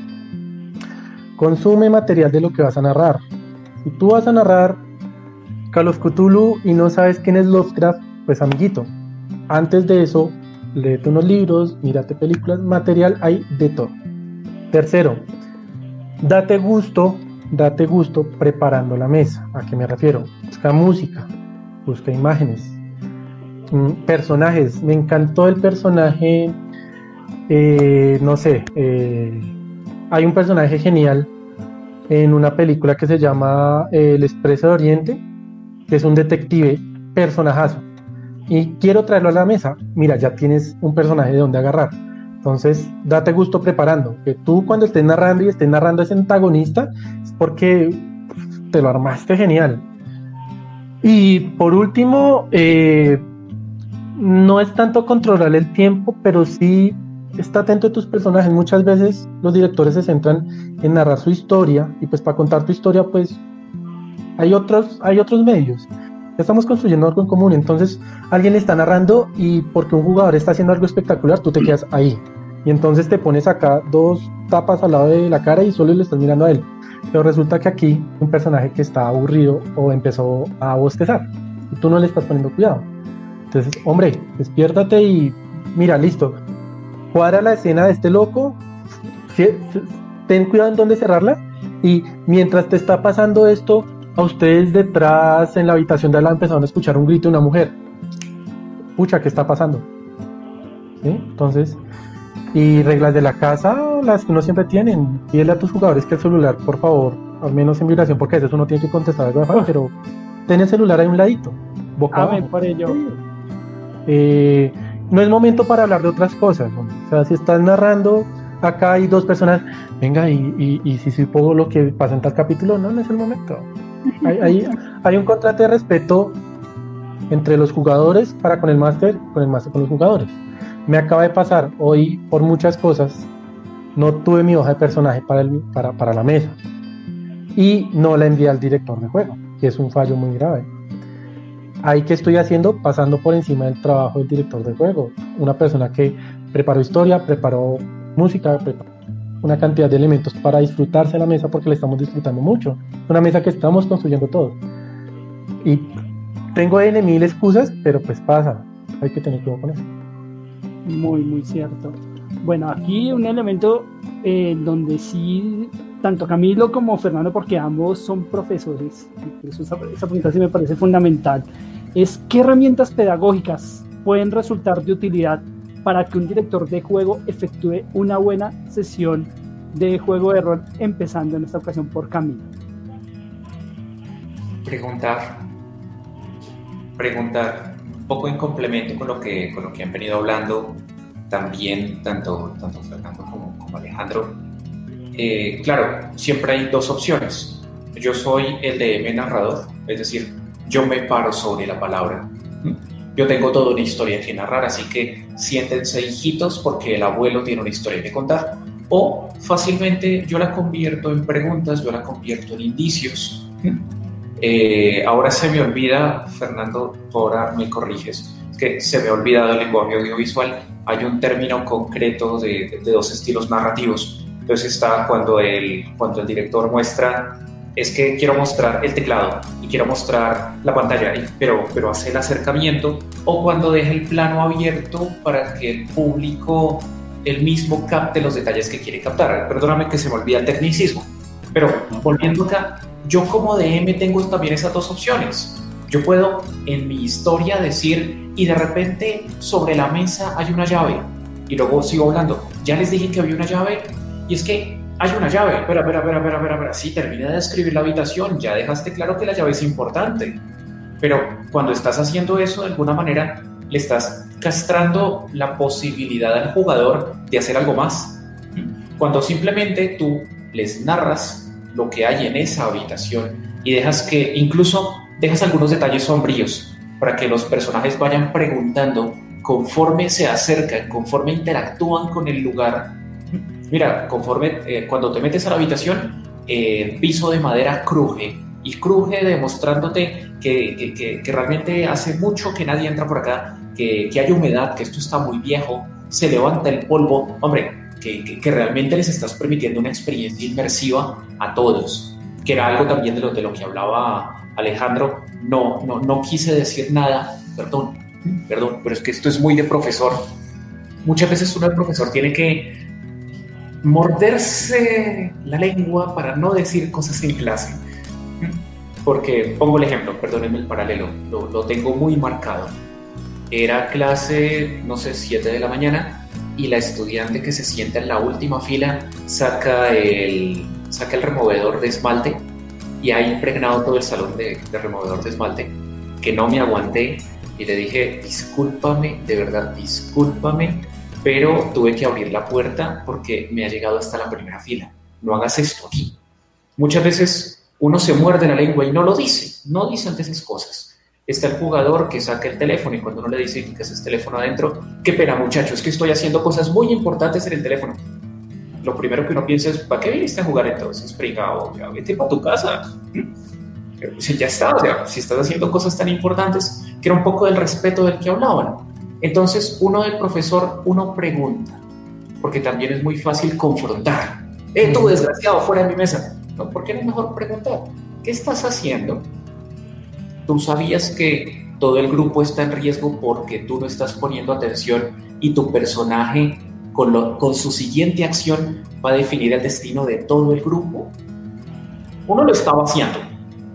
Consume material de lo que vas a narrar. Si tú vas a narrar Call of Cthulhu y no sabes quién es Lovecraft, pues amiguito, antes de eso, léete unos libros, mírate películas, material hay de todo. Tercero, date gusto, date gusto preparando la mesa. ¿A qué me refiero? Busca música, busca imágenes, mm, personajes. Me encantó el personaje, eh, no sé, eh, hay un personaje genial en una película que se llama eh, El Expreso de Oriente, que es un detective personajazo. Y quiero traerlo a la mesa. Mira, ya tienes un personaje de donde agarrar. Entonces, date gusto preparando. Que tú cuando estés narrando y estés narrando a ese antagonista, es porque te lo armaste genial. Y por último, eh, no es tanto controlar el tiempo, pero sí está atento a tus personajes. Muchas veces los directores se centran en narrar su historia y pues para contar tu historia pues hay otros, hay otros medios. Estamos construyendo algo en común, entonces alguien está narrando y porque un jugador está haciendo algo espectacular, tú te quedas ahí. Y entonces te pones acá dos tapas al lado de la cara y solo le estás mirando a él. Pero resulta que aquí un personaje que está aburrido o empezó a bostezar y tú no le estás poniendo cuidado. Entonces, hombre, despiértate y mira, listo, cuadra la escena de este loco, ten cuidado en dónde cerrarla y mientras te está pasando esto, a ustedes detrás en la habitación de al lado empezaron a escuchar un grito de una mujer. Pucha, ¿qué está pasando? Entonces, y reglas de la casa, las que uno siempre tienen. Pídele a tus jugadores que el celular, por favor, al menos en vibración, porque a veces uno tiene que contestar algo de pero ten el celular ahí un ladito. Boca a por ello. Eh, no es momento para hablar de otras cosas. O sea, si estás narrando, acá hay dos personas, venga, y, y, si supongo lo que pasa en tal capítulo, no, no es el momento. Hay, un contrato de respeto entre los jugadores para con el máster, con el máster con los jugadores. Me acaba de pasar hoy por muchas cosas, no tuve mi hoja de personaje para, para, para la mesa y no la envié al director de juego, que es un fallo muy grave ahí que estoy haciendo pasando por encima del trabajo del director de juego, una persona que preparó historia, preparó música, preparó una cantidad de elementos para disfrutarse la mesa porque le estamos disfrutando mucho, una mesa que estamos construyendo todos. Y tengo N mil excusas, pero pues pasa, hay que tener cuidado con eso. Muy, muy cierto. Bueno, aquí un elemento eh, donde sí, tanto Camilo como Fernando, porque ambos son profesores, eso esa, esa pregunta sí me parece fundamental, es qué herramientas pedagógicas pueden resultar de utilidad para que un director de juego efectúe una buena sesión de juego de rol, empezando en esta ocasión por Camilo. Preguntar, preguntar, un poco en complemento con lo que, con lo que han venido hablando también tanto, tanto Fernando como, como Alejandro. Eh, claro, siempre hay dos opciones. Yo soy el DM narrador, es decir, yo me paro sobre la palabra. Yo tengo toda una historia que narrar, así que siéntense hijitos porque el abuelo tiene una historia que contar. O fácilmente yo la convierto en preguntas, yo la convierto en indicios. Eh, ahora se me olvida, Fernando, ahora me corriges, que se me ha olvidado el lenguaje audiovisual. Hay un término concreto de, de, dos estilos narrativos. Entonces está cuando el, cuando el director muestra, es que quiero mostrar el teclado y quiero mostrar la pantalla, pero, pero hace el acercamiento, o cuando deja el plano abierto para que el público el mismo capte los detalles que quiere captar. Perdóname que se me olvida el tecnicismo, pero volviendo acá, yo como DM tengo también esas dos opciones. Yo puedo en mi historia decir, y de repente sobre la mesa hay una llave, y luego sigo hablando. Ya les dije que había una llave, y es que hay una llave. Espera, espera, espera, espera, espera. Sí, terminé de escribir la habitación, ya dejaste claro que la llave es importante. Pero cuando estás haciendo eso, de alguna manera, le estás castrando la posibilidad al jugador de hacer algo más. Cuando simplemente tú les narras lo que hay en esa habitación y dejas que incluso dejas algunos detalles sombríos para que los personajes vayan preguntando conforme se acercan, conforme interactúan con el lugar. Mira, conforme eh, cuando te metes a la habitación, eh, el piso de madera cruje y cruje demostrándote que, que, realmente hace mucho que nadie entra por acá, que, hay humedad, que esto está muy viejo, se levanta el polvo. Hombre, que, que, realmente les estás permitiendo una experiencia inmersiva a todos, que era algo también de lo, de lo que hablaba Alejandro. No, no, no quise decir nada, perdón, perdón, pero es que esto es muy de profesor. Muchas veces uno, el profesor, tiene que morderse la lengua para no decir cosas en clase. Porque, pongo el ejemplo, perdónenme el paralelo, lo, lo tengo muy marcado. Era clase, no sé, 7 de la mañana y la estudiante que se sienta en la última fila saca el, saca el removedor de esmalte y ha impregnado todo el salón de, de removedor de esmalte, que no me aguanté y le dije, discúlpame, de verdad, discúlpame, pero tuve que abrir la puerta porque me ha llegado hasta la primera fila. No hagas esto aquí. Muchas veces uno se muerde la lengua y no lo dice, no dice ante esas cosas está el jugador que saca el teléfono y cuando uno le dice que es el teléfono adentro, qué pena muchachos, es que estoy haciendo cosas muy importantes en el teléfono. Lo primero que uno piensa es, ¿para qué viniste a jugar entonces? Ya vete para tu casa. Si ya está, o sea, si estás haciendo cosas tan importantes, que era un poco del respeto del que hablaban. Entonces, uno del profesor, uno pregunta, porque también es muy fácil confrontar. ¡Eh, tú desgraciado, fuera de mi mesa! No, ¿por qué no es mejor preguntar? ¿Qué estás haciendo? tú sabías que todo el grupo está en riesgo porque tú no estás poniendo atención y tu personaje con, lo, con su siguiente acción va a definir el destino de todo el grupo. Uno lo estaba haciendo,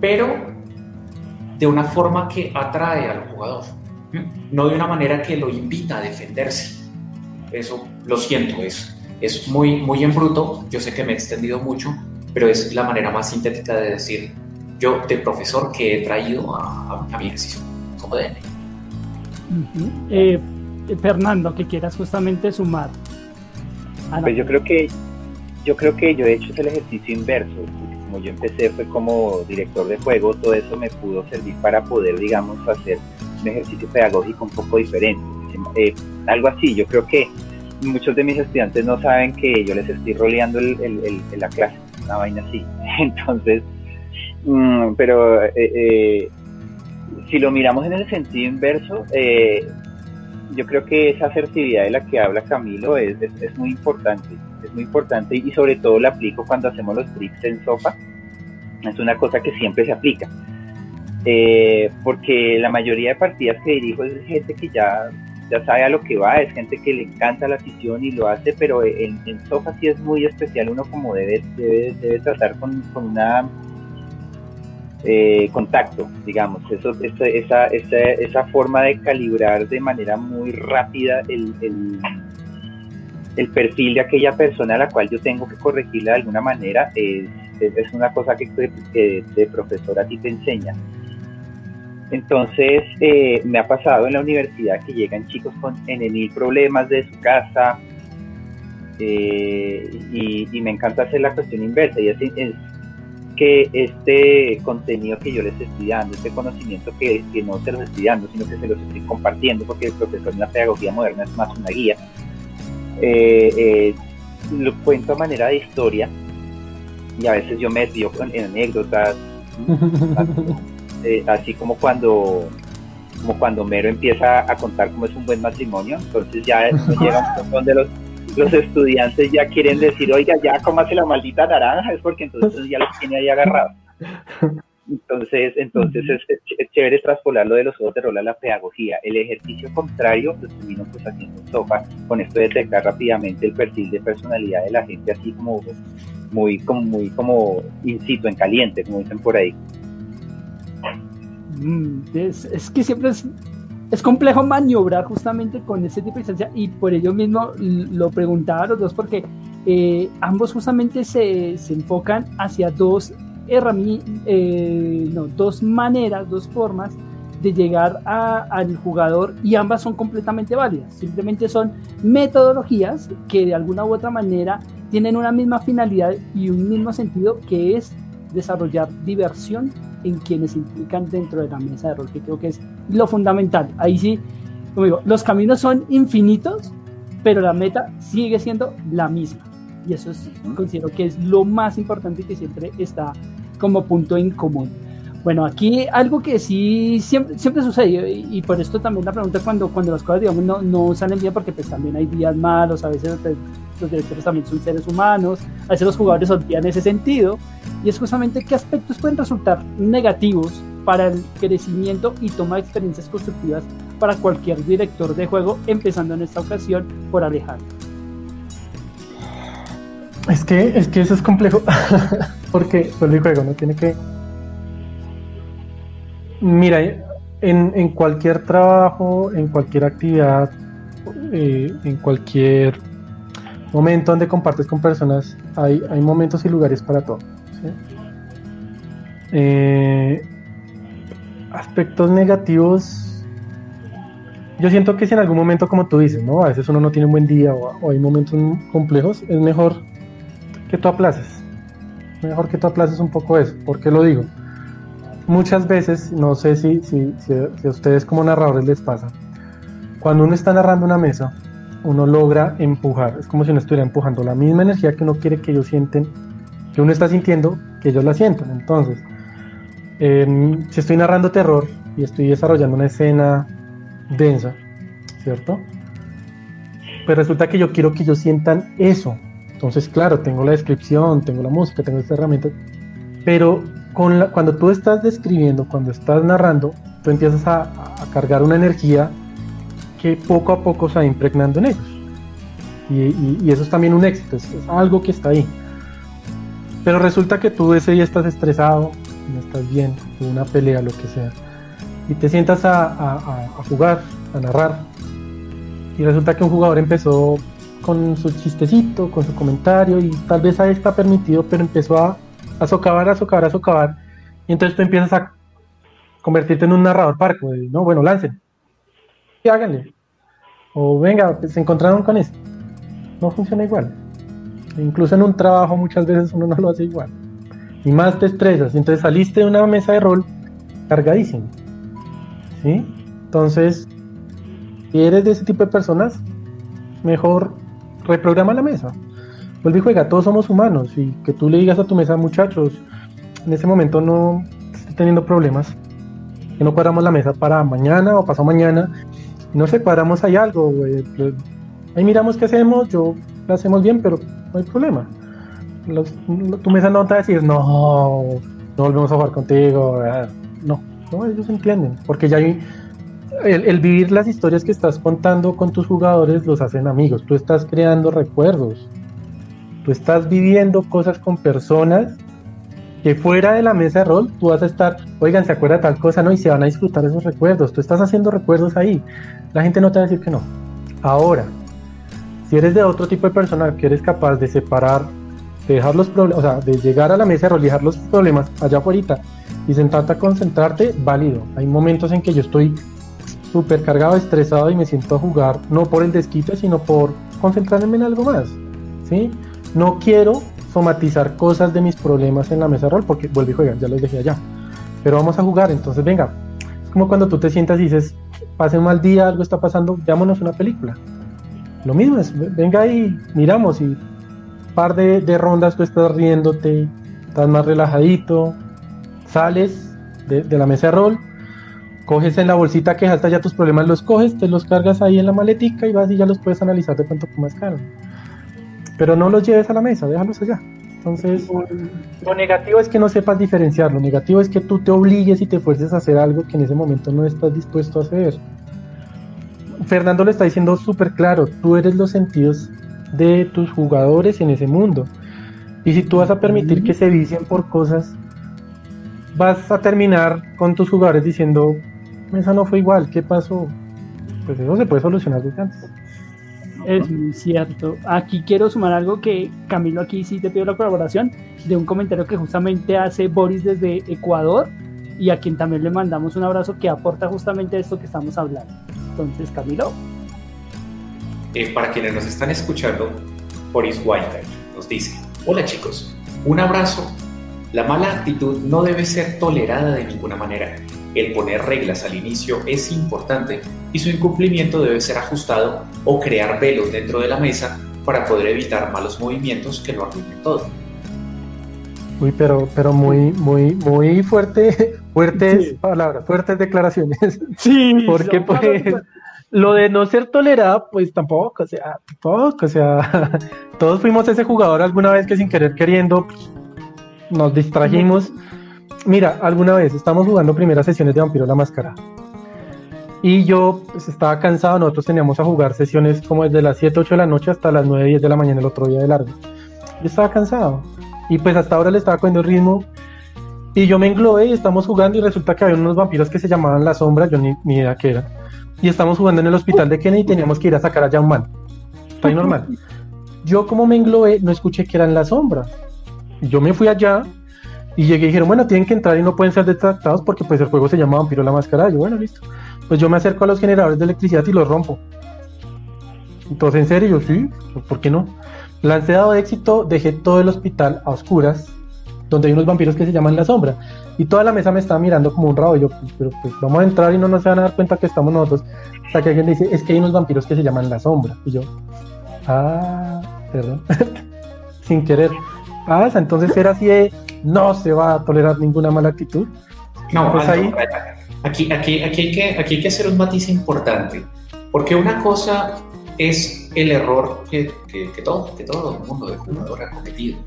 pero de una forma que atrae al jugador, no de una manera que lo invita a defenderse. Eso lo siento, es, es muy, muy en bruto. Yo sé que me he extendido mucho, pero es la manera más sintética de decir yo de profesor que he traído a, a mi ejercicio como DM. Eh, Fernando, que quieras justamente sumar. Pues yo creo que yo creo que yo he hecho el ejercicio inverso. Como yo empecé fue como director de juego, todo eso me pudo servir para poder, digamos, hacer un ejercicio pedagógico un poco diferente. Eh, algo así, yo creo que muchos de mis estudiantes no saben que yo les estoy roleando el, la clase, una vaina así. Entonces, Mm, pero eh, eh, si lo miramos en el sentido inverso, eh, yo creo que esa asertividad de la que habla Camilo es, es, muy importante, es muy importante y sobre todo la aplico cuando hacemos los trips en sopa, es una cosa que siempre se aplica, porque la mayoría de partidas que dirijo es gente que ya ya sabe a lo que va, es gente que le encanta la afición y lo hace, pero en, en Sofa sí es muy especial, uno como debe, debe, debe tratar con, con una eh, contacto, digamos, eso, esa, esa, esa, forma de calibrar de manera muy rápida el, el, el, perfil de aquella persona a la cual yo tengo que corregirla de alguna manera, es, es una cosa que, que de profesor a ti te enseña. Entonces, eh, me ha pasado en la universidad que llegan chicos con N mil problemas de su casa eh, y, y, me encanta hacer la cuestión inversa y es, es que este contenido que yo les estoy dando, este conocimiento que, que, no se los estoy dando, sino que se los estoy compartiendo, porque el profesor en la pedagogía moderna es más una guía, eh, eh, lo cuento a manera de historia y a veces yo me dio en anécdotas, eh, así como cuando como cuando Mero empieza a contar cómo es un buen matrimonio, entonces ya llega un montón de los los estudiantes ya quieren decir, oiga, ya hace la maldita naranja, es porque entonces ya los tiene ahí agarrados. Entonces, entonces es, chévere traspolarlo de los ojos de rol a la pedagogía. El ejercicio contrario lo estuvimos pues haciendo en sopa con esto de detectar rápidamente el perfil de personalidad de la gente, así como muy, como muy como incito, en caliente, como dicen por ahí. Mm, es, que siempre es complejo maniobrar justamente con ese tipo de distancia y por ello mismo lo preguntaba a los dos porque eh, ambos justamente se, enfocan hacia dos eh, no, dos maneras, dos formas de llegar al jugador y ambas son completamente válidas. Simplemente son metodologías que de alguna u otra manera tienen una misma finalidad y un mismo sentido que es desarrollar diversión en quienes se implican dentro de la mesa de rol, que creo que es lo fundamental. Ahí sí, como digo, los caminos son infinitos, pero la meta sigue siendo la misma. Y eso es, considero que es lo más importante y que siempre está como punto en común. Bueno, aquí algo que sí siempre, siempre sucede, y, por esto también la pregunta cuando, cuando las cosas, digamos, no, no salen bien, porque pues también hay días malos, a veces pues, los directores también son seres humanos, a veces los jugadores olvidan ese sentido, y es justamente qué aspectos pueden resultar negativos para el crecimiento y toma de experiencias constructivas para cualquier director de juego, empezando en esta ocasión por Alejandro. Es que, es que eso es complejo, porque el juego no tiene que... Mira, en, en cualquier trabajo, en cualquier actividad, eh, en cualquier momento donde compartes con personas, hay, hay momentos y lugares para todo. Eh, aspectos negativos, yo siento que si en algún momento, como tú dices, ¿no? a veces uno no tiene un buen día o, hay momentos complejos, es mejor que tú aplaces. Mejor que tú aplaces un poco eso. ¿Por qué lo digo? Muchas veces, no sé si, si, si a ustedes como narradores les pasa, cuando uno está narrando una mesa, uno logra empujar. Es como si uno estuviera empujando la misma energía que uno quiere que ellos sienten, que uno está sintiendo, que ellos la sientan. Entonces, em, si estoy narrando terror y estoy desarrollando una escena densa, ¿cierto? Pues resulta que yo quiero que ellos sientan eso. Entonces, claro, tengo la descripción, tengo la música, tengo esta herramienta, pero cuando tú estás describiendo, cuando estás narrando, tú empiezas a cargar una energía poco a poco se va impregnando en ellos. Y, eso es también un éxito, es, algo que está ahí. Pero resulta que tú ese día estás estresado, no estás bien, en una pelea, lo que sea, y te sientas a, jugar, a narrar, y resulta que un jugador empezó con su chistecito, con su comentario, y tal vez ahí está permitido, pero empezó a, a socavar, a socavar, a socavar, y entonces tú empiezas a convertirte en un narrador parco, no, bueno, lancen, y háganle, o venga, pues, se encontraron con esto. No funciona igual. Incluso en un trabajo muchas veces uno no lo hace igual. Y más te estresas. Entonces saliste de una mesa de rol cargadísimo. ¿Sí? Entonces, si eres de ese tipo de personas, mejor reprograma la mesa. Vuelve y juega, todos somos humanos. Y que tú le digas a tu mesa, muchachos, en ese momento no estoy teniendo problemas. Que no cuadramos la mesa para mañana o pasado mañana no sé, cuadramos ahí algo, Ahí miramos qué hacemos, yo lo hacemos bien, pero no hay problema. tu mesa no te va a decir, no, no volvemos a jugar contigo. No, no, ellos entienden, porque ya hay, el, vivir las historias que estás contando con tus jugadores los hacen amigos. Tú estás creando recuerdos. Tú estás viviendo cosas con personas que fuera de la mesa de rol tú vas a estar, oigan, se acuerda tal cosa, ¿no? Y se van a disfrutar esos recuerdos. Tú estás haciendo recuerdos ahí. La gente no te va a decir que no. Ahora, si eres de otro tipo de persona que eres capaz de separar, de dejar los problemas, o sea, de llegar a la mesa de rol y dejar los problemas allá afuera y sentarte a concentrarte, válido. Hay momentos en que yo estoy súper cargado, estresado y me siento a jugar, no por el desquite, sino por concentrarme en algo más. ¿sí? No quiero somatizar cosas de mis problemas en la mesa rol porque vuelve y juega, ya los dejé allá. Pero vamos a jugar, entonces venga. Es como cuando tú te sientas y dices, pase un mal día, algo está pasando, veámonos una película. Lo mismo es, venga y miramos y par de, rondas tú estás riéndote, estás más relajadito, sales de, de la mesa de rol, coges en la bolsita que hasta ya tus problemas, los coges, te los cargas ahí en la maletica y vas y ya los puedes analizar de pronto con más calma. Pero no los lleves a la mesa, déjalos allá. Entonces, lo negativo es que no sepas diferenciar, lo negativo es que tú te obligues y te fuerces a hacer algo que en ese momento no estás dispuesto a hacer. Fernando lo está diciendo súper claro, tú eres los sentidos de tus jugadores en ese mundo. Y si tú vas a permitir que se vicien por cosas, vas a terminar con tus jugadores diciendo, esa no fue igual, ¿qué pasó? Pues eso se puede solucionar desde antes. Es muy cierto. Aquí quiero sumar algo que Camilo, aquí sí te pido la colaboración de un comentario que justamente hace Boris desde Ecuador y a quien también le mandamos un abrazo que aporta justamente esto que estamos hablando. Entonces, Camilo. Eh, para quienes nos están escuchando, Boris White nos dice, hola chicos, un abrazo. La mala actitud no debe ser tolerada de ninguna manera el poner reglas al inicio es importante y su incumplimiento debe ser ajustado o crear velos dentro de la mesa para poder evitar malos movimientos que lo arruinen todo. Uy, pero, pero muy, muy, muy fuerte, fuertes palabras, fuertes declaraciones. Sí, porque pues, lo de no ser tolerado, pues tampoco, o sea, tampoco, o sea, todos fuimos ese jugador alguna vez que sin querer queriendo pues, nos distrajimos. Mira, alguna vez estamos jugando primeras sesiones de Vampiro la Máscara. Y yo pues, estaba cansado, nosotros teníamos a jugar sesiones como desde las 7, 8 de la noche hasta las 9, 10 de la mañana el otro día de largo. Yo estaba cansado. Y pues hasta ahora le estaba cogiendo el ritmo. Y yo me englobé y estamos jugando y resulta que había unos vampiros que se llamaban La Sombra, yo ni, ni idea qué era. Y estamos jugando en el hospital de Kennedy y teníamos que ir a sacar a un man. Está ahí normal. Yo como me englobé no escuché que eran La Sombra. Yo me fui allá y llegué y dijeron, bueno, tienen que entrar y no pueden ser detractados porque pues el juego se llama Vampiro la Máscara. yo, bueno, listo. Pues yo me acerco a los generadores de electricidad y los rompo. Entonces, en serio, yo sí, pues, ¿por qué no? Lancé dado de éxito, dejé todo el hospital a oscuras, donde hay unos vampiros que se llaman La Sombra. Y toda la mesa me estaba mirando como un rabo. Y yo, pero pues vamos a entrar y no nos van a dar cuenta que estamos nosotros. Hasta que alguien dice, es que hay unos vampiros que se llaman La Sombra. Y yo, ah, perdón. Sin querer. Pasa, entonces era así de no se va a tolerar ninguna mala actitud. No, pues ahí... aquí, aquí, aquí, hay que, aquí hay que hacer un matiz importante, porque una cosa es el error que, que, todo, que todo el mundo de jugador ha cometido.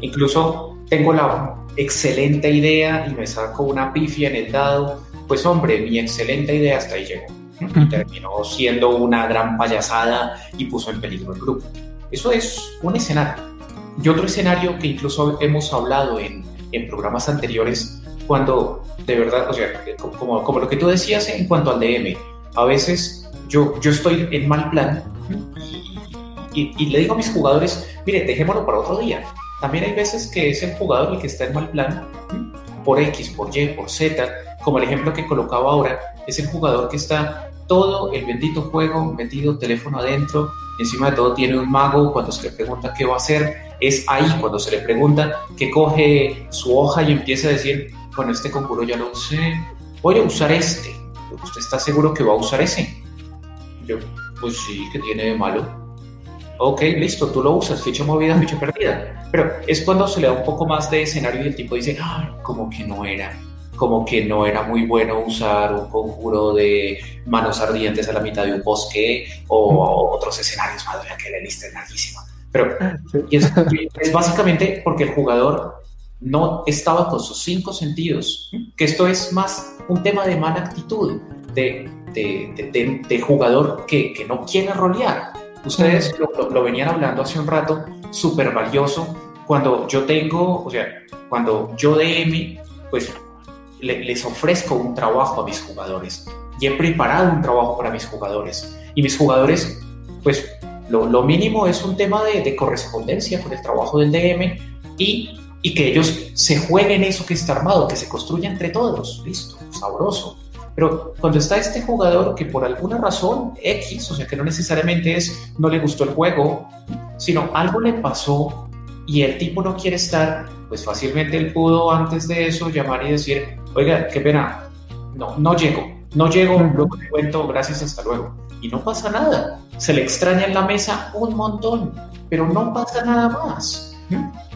Incluso tengo la excelente idea y me saco una pifia en el dado, pues hombre, mi excelente idea hasta ahí llegó. Y terminó siendo una gran payasada y puso en peligro el grupo. Eso es un escenario. Y otro escenario que incluso hemos hablado en, en programas anteriores, cuando de verdad, o sea, como, como lo que tú decías en cuanto al DM, a veces yo, yo estoy en mal plan y, y, le digo a mis jugadores, mire, dejémoslo para otro día. También hay veces que es el jugador el que está en mal plan por X, por Y, por Z, como el ejemplo que colocaba ahora, es el jugador que está todo el bendito juego metido teléfono adentro, encima de todo tiene un mago, cuando se le pregunta qué va a hacer, es ahí cuando se le pregunta que coge su hoja y empieza a decir, bueno, este conjuro ya lo usé, voy a usar este. ¿Usted está seguro que va a usar ese? Yo, pues sí, que tiene de malo? Ok, listo, tú lo usas, ficha movida, ficha perdida. Pero es cuando se le da un poco más de escenario y el tipo dice, ah, como que no era, como que no era muy bueno usar un conjuro de manos ardientes a la mitad de un bosque o otros escenarios, madre, que la lista es larguísima. Pero es, básicamente porque el jugador no estaba con sus cinco sentidos, que esto es más un tema de mala actitud, de, de, jugador que, que, no quiere rolear. Ustedes lo, lo, venían hablando hace un rato, súper valioso. Cuando yo tengo, o sea, cuando yo DM, pues les ofrezco un trabajo a mis jugadores y he preparado un trabajo para mis jugadores. Y mis jugadores, pues lo, lo mínimo es un tema de, de, correspondencia con el trabajo del DM y, y que ellos se jueguen eso que está armado, que se construya entre todos. Listo, sabroso. Pero cuando está este jugador que por alguna razón X, o sea que no necesariamente es no le gustó el juego, sino algo le pasó y el tipo no quiere estar, pues fácilmente él pudo antes de eso llamar y decir, oiga, qué pena, no, no llego, no llego, luego te cuento, gracias, hasta luego. Y no pasa nada. Se le extraña en la mesa un montón, pero no pasa nada más.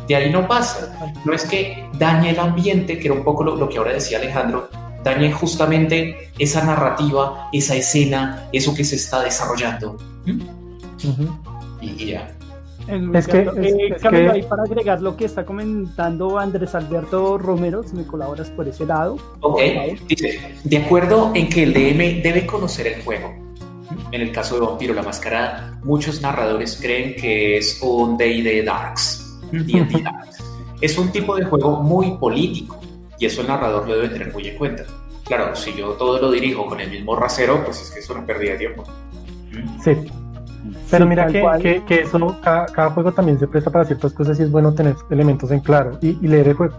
De ahí no pasa. No es que dañe el ambiente, que era un poco lo, que ahora decía Alejandro, dañe justamente esa narrativa, esa escena, eso que se está desarrollando. y, ya. Es que, eh, ahí para agregar lo que está comentando Andrés Alberto Romero, si me colaboras por ese lado. Ok, dice, de acuerdo en que el DM debe conocer el juego. En el caso de Vampiro la Mascarada, muchos narradores creen que es un D&D Darks, Darks. Es un tipo de juego muy político y eso el narrador lo debe tener muy en cuenta. Claro, si yo todo lo dirijo con el mismo rasero, pues es que es una pérdida de tiempo. Sí, pero mira que, que, eso, cada, juego también se presta para ciertas cosas y es bueno tener elementos en claro y, leer el juego.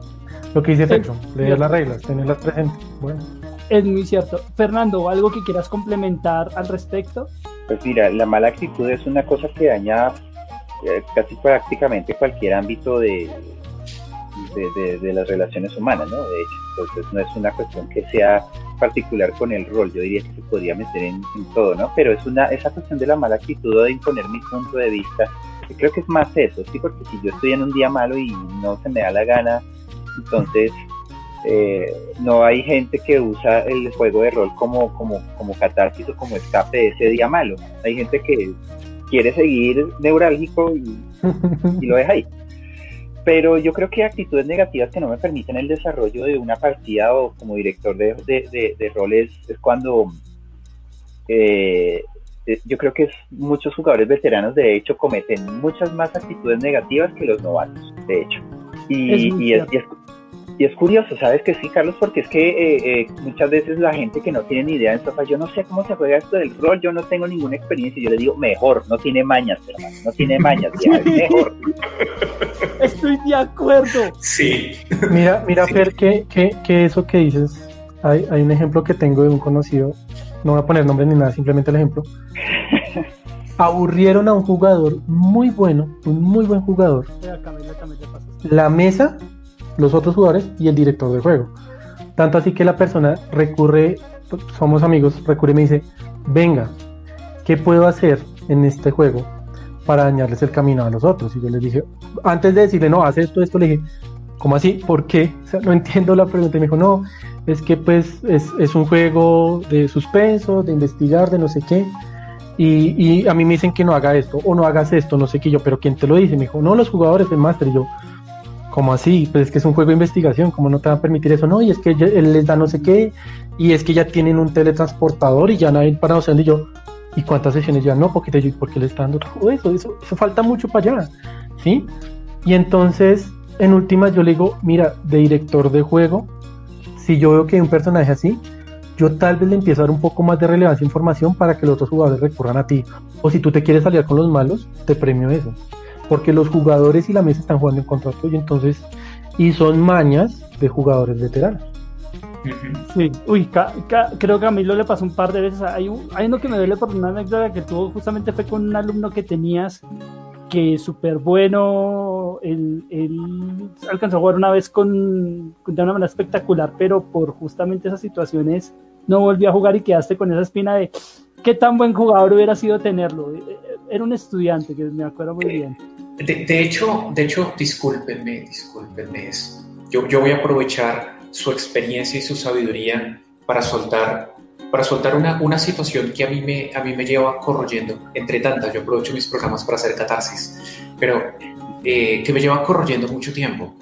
Lo que dice Fecho, leer las reglas, tenerlas presentes. Bueno. Es muy cierto. Fernando, ¿algo que quieras complementar al respecto? Pues mira, la mala actitud es una cosa que daña eh, casi prácticamente cualquier ámbito de, de, las relaciones humanas, ¿no? De hecho, entonces no es una cuestión que sea particular con el rol, yo diría que se podría meter en, todo, ¿no? Pero es una, esa cuestión de la mala actitud de imponer mi punto de vista, creo que es más eso, sí, porque si yo estoy en un día malo y no se me da la gana, entonces eh, no hay gente que usa el juego de rol como, como, como catarsis o como escape de ese día malo. Hay gente que quiere seguir neurálgico y, y lo deja ahí. Pero yo creo que actitudes negativas que no me permiten el desarrollo de una partida o como director de, de, roles es cuando eh, yo creo que muchos jugadores veteranos de hecho cometen muchas más actitudes negativas que los novatos, de hecho. Y, es, y es curioso, ¿sabes que sí, Carlos? Porque es que eh, eh, muchas veces la gente que no tiene ni idea de esto, yo no sé cómo se juega esto del rol, yo no tengo ninguna experiencia. Y yo le digo, mejor, no tiene mañas, hermano, no tiene mañas, ya, es mejor. Estoy de acuerdo. Sí. Mira, mira, Fer, que, que, eso que dices, hay, hay un ejemplo que tengo de un conocido, no voy a poner nombre ni nada, simplemente el ejemplo. Aburrieron a un jugador muy bueno, un muy buen jugador. La mesa los otros jugadores y el director del juego. Tanto así que la persona recurre, somos amigos, recurre y me dice, venga, ¿qué puedo hacer en este juego para dañarles el camino a los otros? Y yo les dije, antes de decirle, no, haz esto, esto, le dije, ¿cómo así? ¿Por qué? No entiendo la pregunta. Y me dijo, no, es que pues es, es un juego de suspenso, de investigar, de no sé qué. Y, y, a mí me dicen que no haga esto, o no hagas esto, no sé qué yo, pero ¿quién te lo dice? Me dijo, no, los jugadores, el máster. Y yo, ¿Cómo así? Pues es que es un juego de investigación, ¿cómo no te va a permitir eso? No, y es que él les da no sé qué, y es que ya tienen un teletransportador y ya nadie para no y yo, ¿y cuántas sesiones ya no? Porque yo, ¿por qué le está dando todo eso? eso? Eso falta mucho para allá, ¿sí? Y entonces, en última, yo le digo, mira, de director de juego, si yo veo que hay un personaje así, yo tal vez le empiezo a dar un poco más de relevancia e información para que los otros jugadores recurran a ti. O si tú te quieres salir con los malos, te premio eso porque los jugadores y la mesa están jugando en contra tuyo, entonces, y son mañas de jugadores veteranos. Sí, uy, creo que a mí lo le pasó un par de veces. Hay, hay uno que me duele por una anécdota que tuvo justamente fue con un alumno que tenías que súper bueno, él, alcanzó a jugar una vez con, de una manera espectacular, pero por justamente esas situaciones no volvió a jugar y quedaste con esa espina de qué tan buen jugador hubiera sido tenerlo. Era un estudiante que me acuerdo muy bien. De, hecho, de hecho, discúlpenme, discúlpenme. Yo, yo voy a aprovechar su experiencia y su sabiduría para soltar, para soltar una, una situación que a mí, me, a mí me lleva corroyendo. Entre tantas, yo aprovecho mis programas para hacer catarsis, pero eh, que me lleva corroyendo mucho tiempo.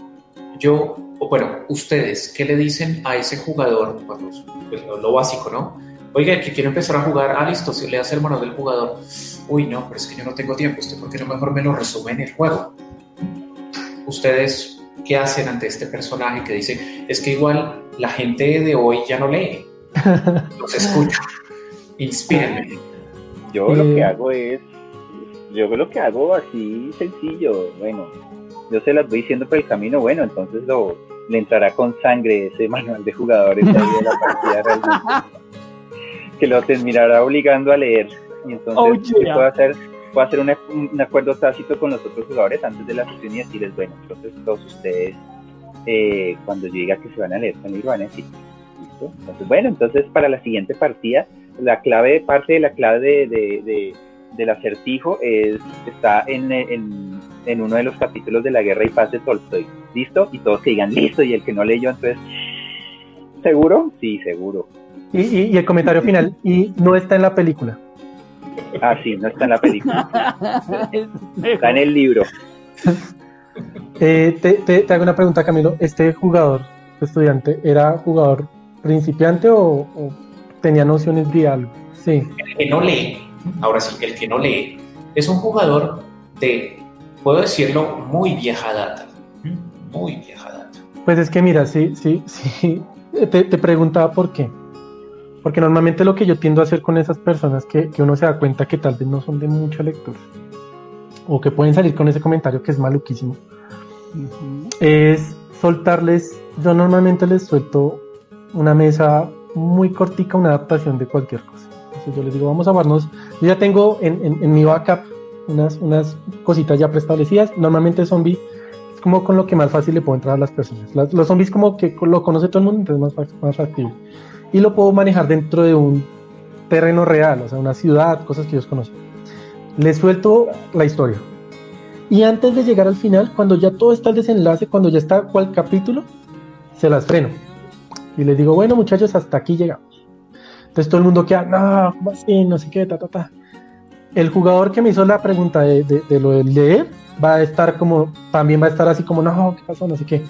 Yo, bueno, ustedes, ¿qué le dicen a ese jugador? Pues, lo, básico, ¿no? Oiga, que quiero empezar a jugar. Ah, listo, si le hace el manual del jugador. Uy, no, pero es que yo no tengo tiempo. ¿Usted por qué no mejor me lo resume en el juego? Ustedes, ¿qué hacen ante este personaje que dice, es que igual la gente de hoy ya no lee? Los escucho. Inspírenme. Yo lo que Eh. hago es, yo lo que hago así sencillo, bueno, yo se las voy diciendo por el camino, bueno, entonces lo, le entrará con sangre ese manual de jugadores ahí de la partida realmente, que lo terminará obligando a leer. Y entonces Oh, ¿qué yeah. puedo hacer, puedo hacer un, un acuerdo tácito con los otros jugadores antes de la sesión y decirles, bueno, entonces todos ustedes, eh, cuando yo diga que se van a leer conmigo, van a decir, ¿listo? Entonces, bueno, entonces para la siguiente partida la clave, parte de la clave de, de- de- del acertijo es, está en, en- en uno de los capítulos de la guerra y paz de Tolstoy. ¿Listo? Y todos que digan listo, y el que no leyó, entonces, ¿seguro? Sí, seguro. Y, y- y el comentario final, y no está en la película. Ah, sí, no está en la película, está en el libro. Eh, te, te- te hago una pregunta, Camilo. ¿Este jugador, este estudiante, era jugador principiante o, o tenía nociones de algo? Sí. El que no lee, ahora sí, el que no lee, es un jugador de, puedo decirlo, muy vieja data. Muy vieja data. Pues es que mira, sí, sí, sí. Te, te preguntaba por qué. Porque normalmente lo que yo tiendo a hacer con esas personas que, que uno se da cuenta que tal vez no son de mucha lectura o que pueden salir con ese comentario que es maluquísimo, Ujú. es soltarles, yo normalmente les suelto una mesa muy cortica, una adaptación de cualquier cosa. Entonces yo les digo, vamos a vernos, yo ya tengo en, en- en mi backup unas, unas cositas ya preestablecidas, normalmente zombie es como con lo que más fácil le puedo entrar a las personas. Las- los zombies como que lo conoce todo el mundo, entonces es más, más factible. Y lo puedo manejar dentro de un terreno real, o sea, una ciudad, cosas que ellos conocen. Les suelto la historia. Y antes de llegar al final, cuando ya todo está el desenlace, cuando ya está cual capítulo, se las freno. Y les digo, bueno muchachos, hasta aquí llegamos. Entonces todo el mundo queda, no, ¿cómo así? No sé qué, ta, ta, ta. El jugador que me hizo la pregunta de, lo de leer va a estar como, también va a estar así como, no, ¿qué pasó? No sé qué.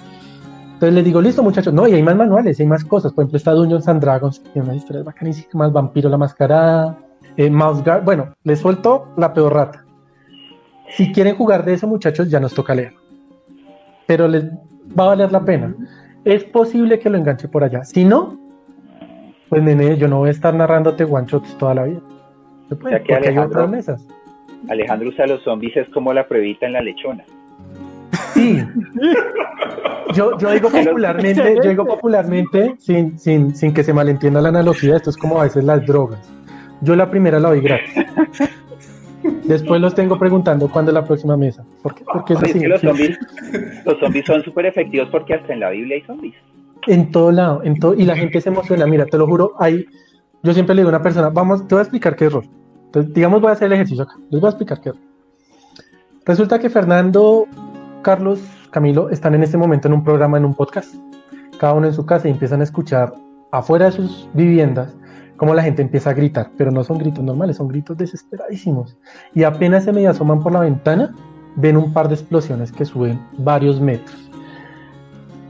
Entonces les digo, listo muchachos, no, y hay más manuales, hay más cosas. Por ejemplo, está Dungeons and Dragons, que tiene unas historias bacanísimas, Vampiro la Mascarada, eh, Mouse Guard. Bueno, les suelto la peor rata. Si quieren jugar de eso, muchachos, ya nos toca leer. Pero les va a valer la pena. Es posible que lo enganche por allá. Si no, pues nene, yo no voy a estar narrándote one shots toda la vida. Se puede, sea que porque hay otras mesas. Alejandro usa los zombies es como la pruebita en la lechona. Sí. Yo, yo digo popularmente, yo digo popularmente, sin, sin, sin que se malentienda la analogía, esto es como a veces las drogas. Yo la primera la doy gratis. Después los tengo preguntando cuándo es la próxima mesa. ¿Por qué? Porque es así. que los zombies, los zombies son súper efectivos porque hasta en la Biblia hay zombies. En todo lado, en todo, y la gente se emociona. Mira, te lo juro, hay, yo siempre le digo a una persona, vamos, te voy a explicar qué es rol. Entonces, digamos, voy a hacer el ejercicio acá. Les voy a explicar qué es rol. Resulta que Fernando, Carlos, Camilo están en este momento en un programa, en un podcast, cada uno en su casa y empiezan a escuchar afuera de sus viviendas cómo la gente empieza a gritar, pero no son gritos normales, son gritos desesperadísimos. Y apenas se me asoman por la ventana, ven un par de explosiones que suben varios metros.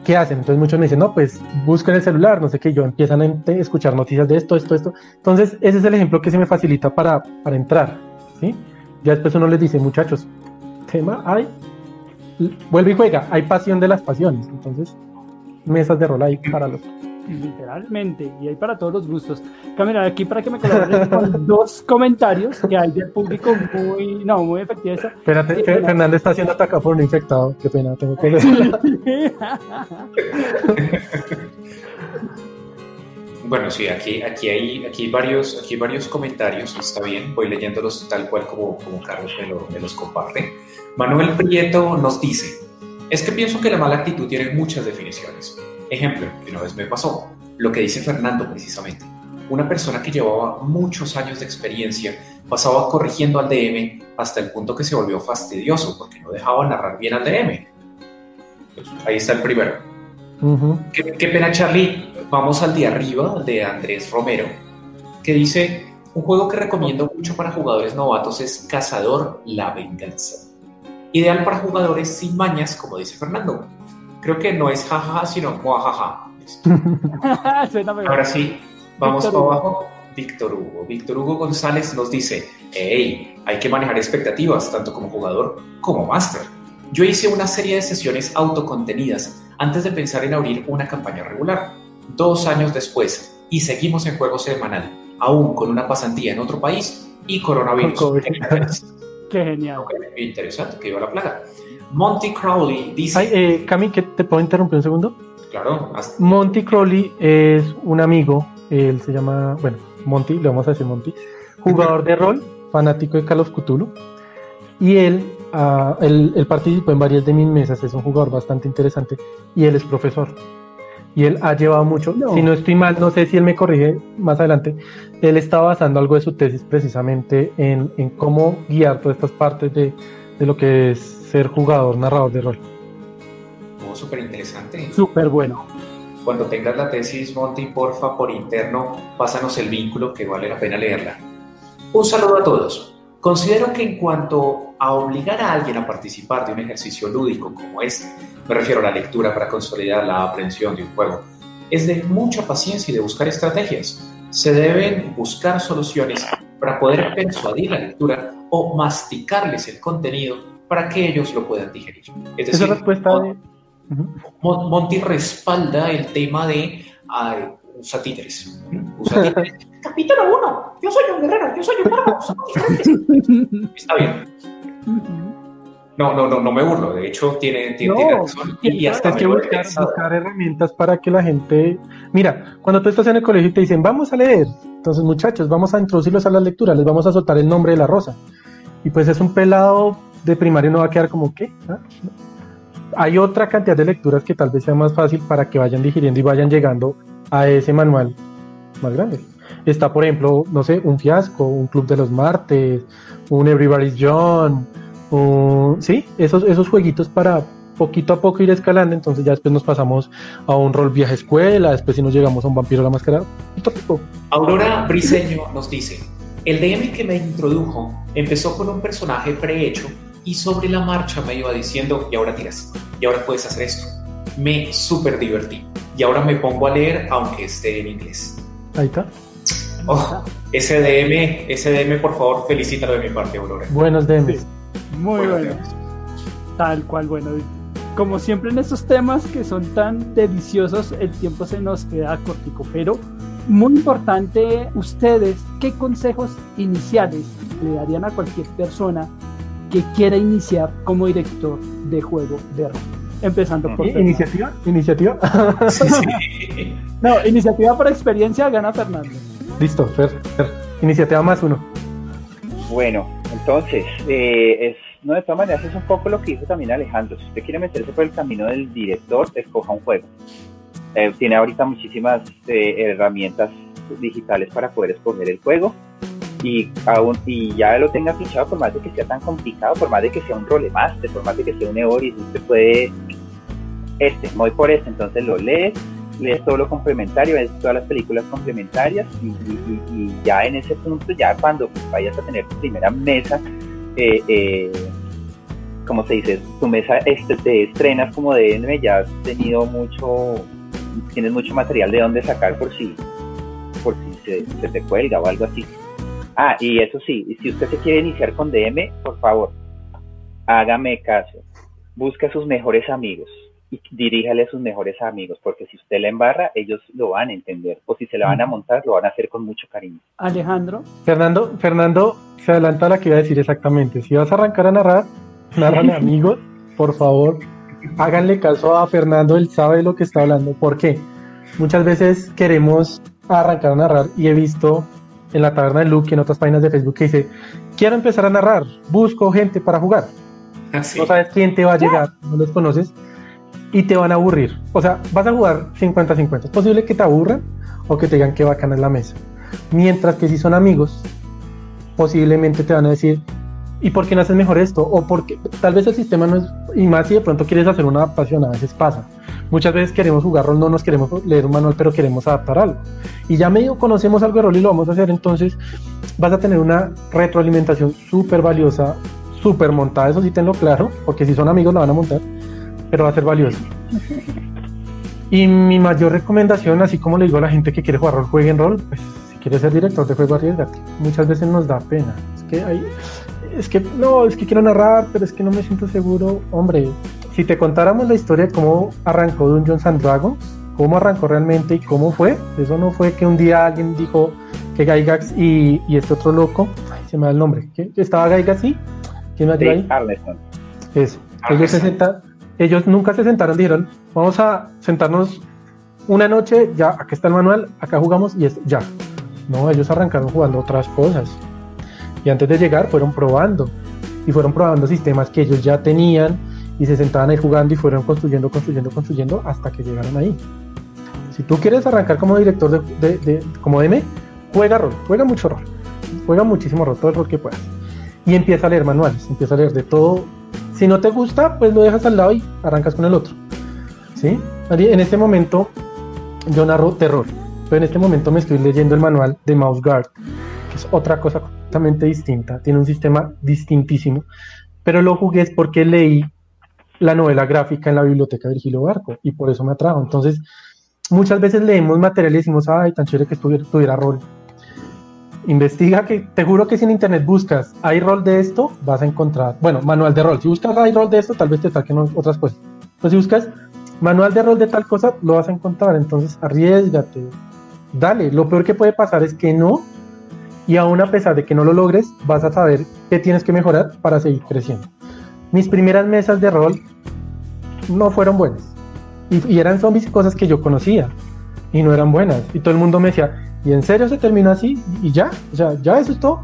¿qué hacen? Entonces muchos me dicen, no, pues busquen el celular, no sé qué, yo empiezan a escuchar noticias de esto, esto, esto. Entonces ese es el ejemplo que se me facilita para, para entrar, ¿sí? Ya después uno les dice, muchachos, tema hay, vuelve y juega, hay pasión de las pasiones, entonces mesas de rol ahí para los... Literalmente, y hay para todos los gustos. Camila, aquí para que me colaboren con dos comentarios que hay del público muy, no, muy efectivos. Espérate, Sí. Fernando está siendo atacado por un infectado, qué pena, tengo que Bueno, sí, aquí, aquí, hay, aquí, hay varios, aquí hay varios comentarios, está bien, voy leyéndolos tal cual como, como Carlos me, lo- me los comparte. Manuel Prieto nos dice, es que pienso que la mala actitud tiene muchas definiciones. Ejemplo, que una vez me pasó, lo que dice Fernando precisamente. Una persona que llevaba muchos años de experiencia pasaba corrigiendo al DM hasta el punto que se volvió fastidioso porque no dejaba narrar bien al DM. Pues, ahí está el primero. Ujú. Qué, qué pena, Charlie. Vamos al de arriba, al de Andrés Romero, que dice: Un juego que recomiendo mucho para jugadores novatos es Cazador La Venganza. Ideal para jugadores sin mañas, como dice Fernando. Creo que no es jajaja, sino mejor. Ahora sí, vamos para Hugo. abajo. Víctor Hugo. Víctor Hugo González nos dice, hey, hay que manejar expectativas tanto como jugador como máster. Yo hice una serie de sesiones autocontenidas antes de pensar en abrir una campaña regular. Dos años después, y seguimos en juego semanal, aún con una pasantía en otro país y coronavirus. Qué genial. interesante, que iba la plaga. Monty Crowley dice... Ay, eh, Cami, ¿te puedo interrumpir un segundo? Claro. Monty Crowley es un amigo, él se llama, bueno, Monty, le vamos a decir Monty, jugador de rol, fanático de Call of Cthulhu, y él, uh, él, participó en varias de mis mesas, es un jugador bastante interesante, y él es profesor. Y él ha llevado mucho, si no estoy mal, no sé si él me corrige más adelante, él está basando algo de su tesis precisamente en, en cómo guiar todas estas partes de, de lo que es ser jugador, narrador de rol súper interesante. Súper bueno. Cuando tengas la tesis, Monty, porfa, por interno, pásanos el vínculo que vale la pena leerla. Un saludo a todos. Considero que en cuanto a obligar a alguien a participar de un ejercicio lúdico como este, me refiero a la lectura para consolidar la aprehensión de un juego, es de mucha paciencia y de buscar estrategias. Se deben buscar soluciones para poder persuadir la lectura o masticarles el contenido para que ellos lo puedan digerir. Es decir, Esa respuesta de Monty respalda el tema de usa títeres. Capítulo 1, yo soy un guerrero, yo soy un mago, Está bien. No, no, no, no me burlo. De hecho, tiene, tiene, razón. Y hasta que buscar, buscar, herramientas para que la gente. Mira, cuando tú estás en el colegio y te dicen, vamos a leer. Entonces, muchachos, vamos a introducirlos a la lectura, les vamos a soltar el nombre de la rosa. Y pues es un pelado de primario, no va a quedar como, ¿qué? ¿Ah? hay otra cantidad de lecturas que tal vez sea más fácil para que vayan digiriendo y vayan llegando a ese manual más grande. Está, por ejemplo, no sé, un fiasco, un club de los martes, un Everybody's John, sí, esos, esos jueguitos para poquito a poco ir escalando, entonces ya después nos pasamos a un rol viaje escuela, después si nos llegamos a un vampiro la máscara, Aurora Briseño nos dice, el DM que me introdujo empezó con un personaje prehecho y sobre la marcha me iba diciendo, y ahora tiras, y ahora puedes hacer esto. Me súper divertí. Y ahora me pongo a leer aunque esté en inglés. Ahí está. Oh, SDM, SDM, por favor, felicítalo de mi parte, Aurora. Buenos DMs. Muy bueno. Tal cual, bueno. Como siempre en estos temas que son tan deliciosos, el tiempo se nos queda cortico, pero muy importante, ustedes, ¿qué consejos iniciales le darían a cualquier persona que quiera iniciar como director de juego de rol. Empezando por... ¿Iniciativa? ¿Iniciativa? no, iniciativa por experiencia gana Fernando. Listo, Fer, Iniciativa más uno. Bueno, entonces, eh, es, no, de todas maneras es un poco lo que dijo también Alejandro. Si usted quiere meterse por el camino del director, escoja un juego. Eh, tiene ahorita muchísimas eh, herramientas digitales para poder escoger el juego y, aún, y ya lo tenga fichado, por más de que sea tan complicado, por más de que sea un rolemaster, por más de que sea un Eoris, usted puede, este, voy por este, entonces lo lees, lees todo lo complementario, ves todas las películas complementarias y, ya en ese punto, ya cuando vayas a tener tu primera mesa, eh, eh, como se dice, tu mesa este, te estrenas como de ya has tenido mucho, tienes mucho material de dónde sacar por si, por si se te cuelga o algo así. Ah, y eso sí, si usted se quiere iniciar con DM, por favor, hágame caso. Busque a sus mejores amigos y diríjale a sus mejores amigos, porque si usted la embarra, ellos lo van a entender. O si se la van a montar, lo van a hacer con mucho cariño. Alejandro. Fernando, Fernando se adelanta a la que iba a decir exactamente. Si vas a arrancar a narrar, narrale amigos, por favor, háganle caso a Fernando, él sabe lo que está hablando. ¿Por qué? Muchas veces queremos arrancar a narrar y he visto en la taberna de Luke y en otras páginas de Facebook que dice, quiero empezar a narrar, busco gente para jugar. Ah, no sabes quién te va a llegar, no los conoces y te van a aburrir. O sea, vas a jugar 50-50. Es posible que te aburran o que te digan que bacana es la mesa. Mientras que si son amigos, posiblemente te van a decir, ¿y por qué no haces mejor esto? O porque tal vez el sistema no es, y más si de pronto quieres hacer una adaptación, a veces pasa. Muchas veces queremos jugar rol, no nos queremos leer un manual, pero queremos adaptar algo. Y ya medio conocemos algo de rol y lo vamos a hacer, entonces vas a tener una retroalimentación súper valiosa, súper montada, eso sí tenlo claro, porque si son amigos la van a montar, pero va a ser valiosa. Y mi mayor recomendación, así como le digo a la gente que quiere jugar rol, jueguen rol, pues quieres ser director de juego, arriesgate. Muchas veces nos da pena. Es que hay, es que no, es que quiero narrar, pero es que no me siento seguro. Hombre, si te contáramos la historia de cómo arrancó Dungeons and Dragons, cómo arrancó realmente y cómo fue, eso no fue que un día alguien dijo que Gygax y, y este otro loco, ay, se me da el nombre, ¿que estaba Gygax y quién me ayuda ahí? Arneson. Eso. Ellos, se senta- ellos nunca se sentaron, dijeron, vamos a sentarnos una noche, ya, aquí está el manual, acá jugamos y es ya. No, ellos arrancaron jugando otras cosas. Y antes de llegar fueron probando. Y fueron probando sistemas que ellos ya tenían y se sentaban ahí jugando y fueron construyendo, construyendo, construyendo hasta que llegaron ahí. Si tú quieres arrancar como director de, de- como DM, juega rol, juega mucho rol. Juega muchísimo rol, todo el rol que puedas. Y empieza a leer manuales, empieza a leer de todo. Si no te gusta, pues lo dejas al lado y arrancas con el otro. ¿Sí? En este momento yo narro terror, pero en este momento me estoy leyendo el manual de Mouse Guard, que es otra cosa completamente distinta, tiene un sistema distintísimo, pero lo jugué es porque leí la novela gráfica en la biblioteca de Virgilio Barco y por eso me atrajo. Entonces, muchas veces leemos material y decimos, ay, tan chévere que estuviera, tuviera rol. Investiga que te juro que si en internet buscas hay rol de esto, vas a encontrar, bueno, manual de rol. Si buscas hay rol de esto, tal vez te saquen otras cosas. Pues si buscas manual de rol de tal cosa, lo vas a encontrar. Entonces, arriesgate. Dale. Lo peor que puede pasar es que no. Y aún a pesar de que no lo logres, vas a saber qué tienes que mejorar para seguir creciendo. Mis primeras mesas de rol no fueron buenas. Y, eran zombies cosas que yo conocía. Y no eran buenas. Y todo el mundo me decía, ¿y en serio se terminó así? Y ya, o sea, ya eso es todo.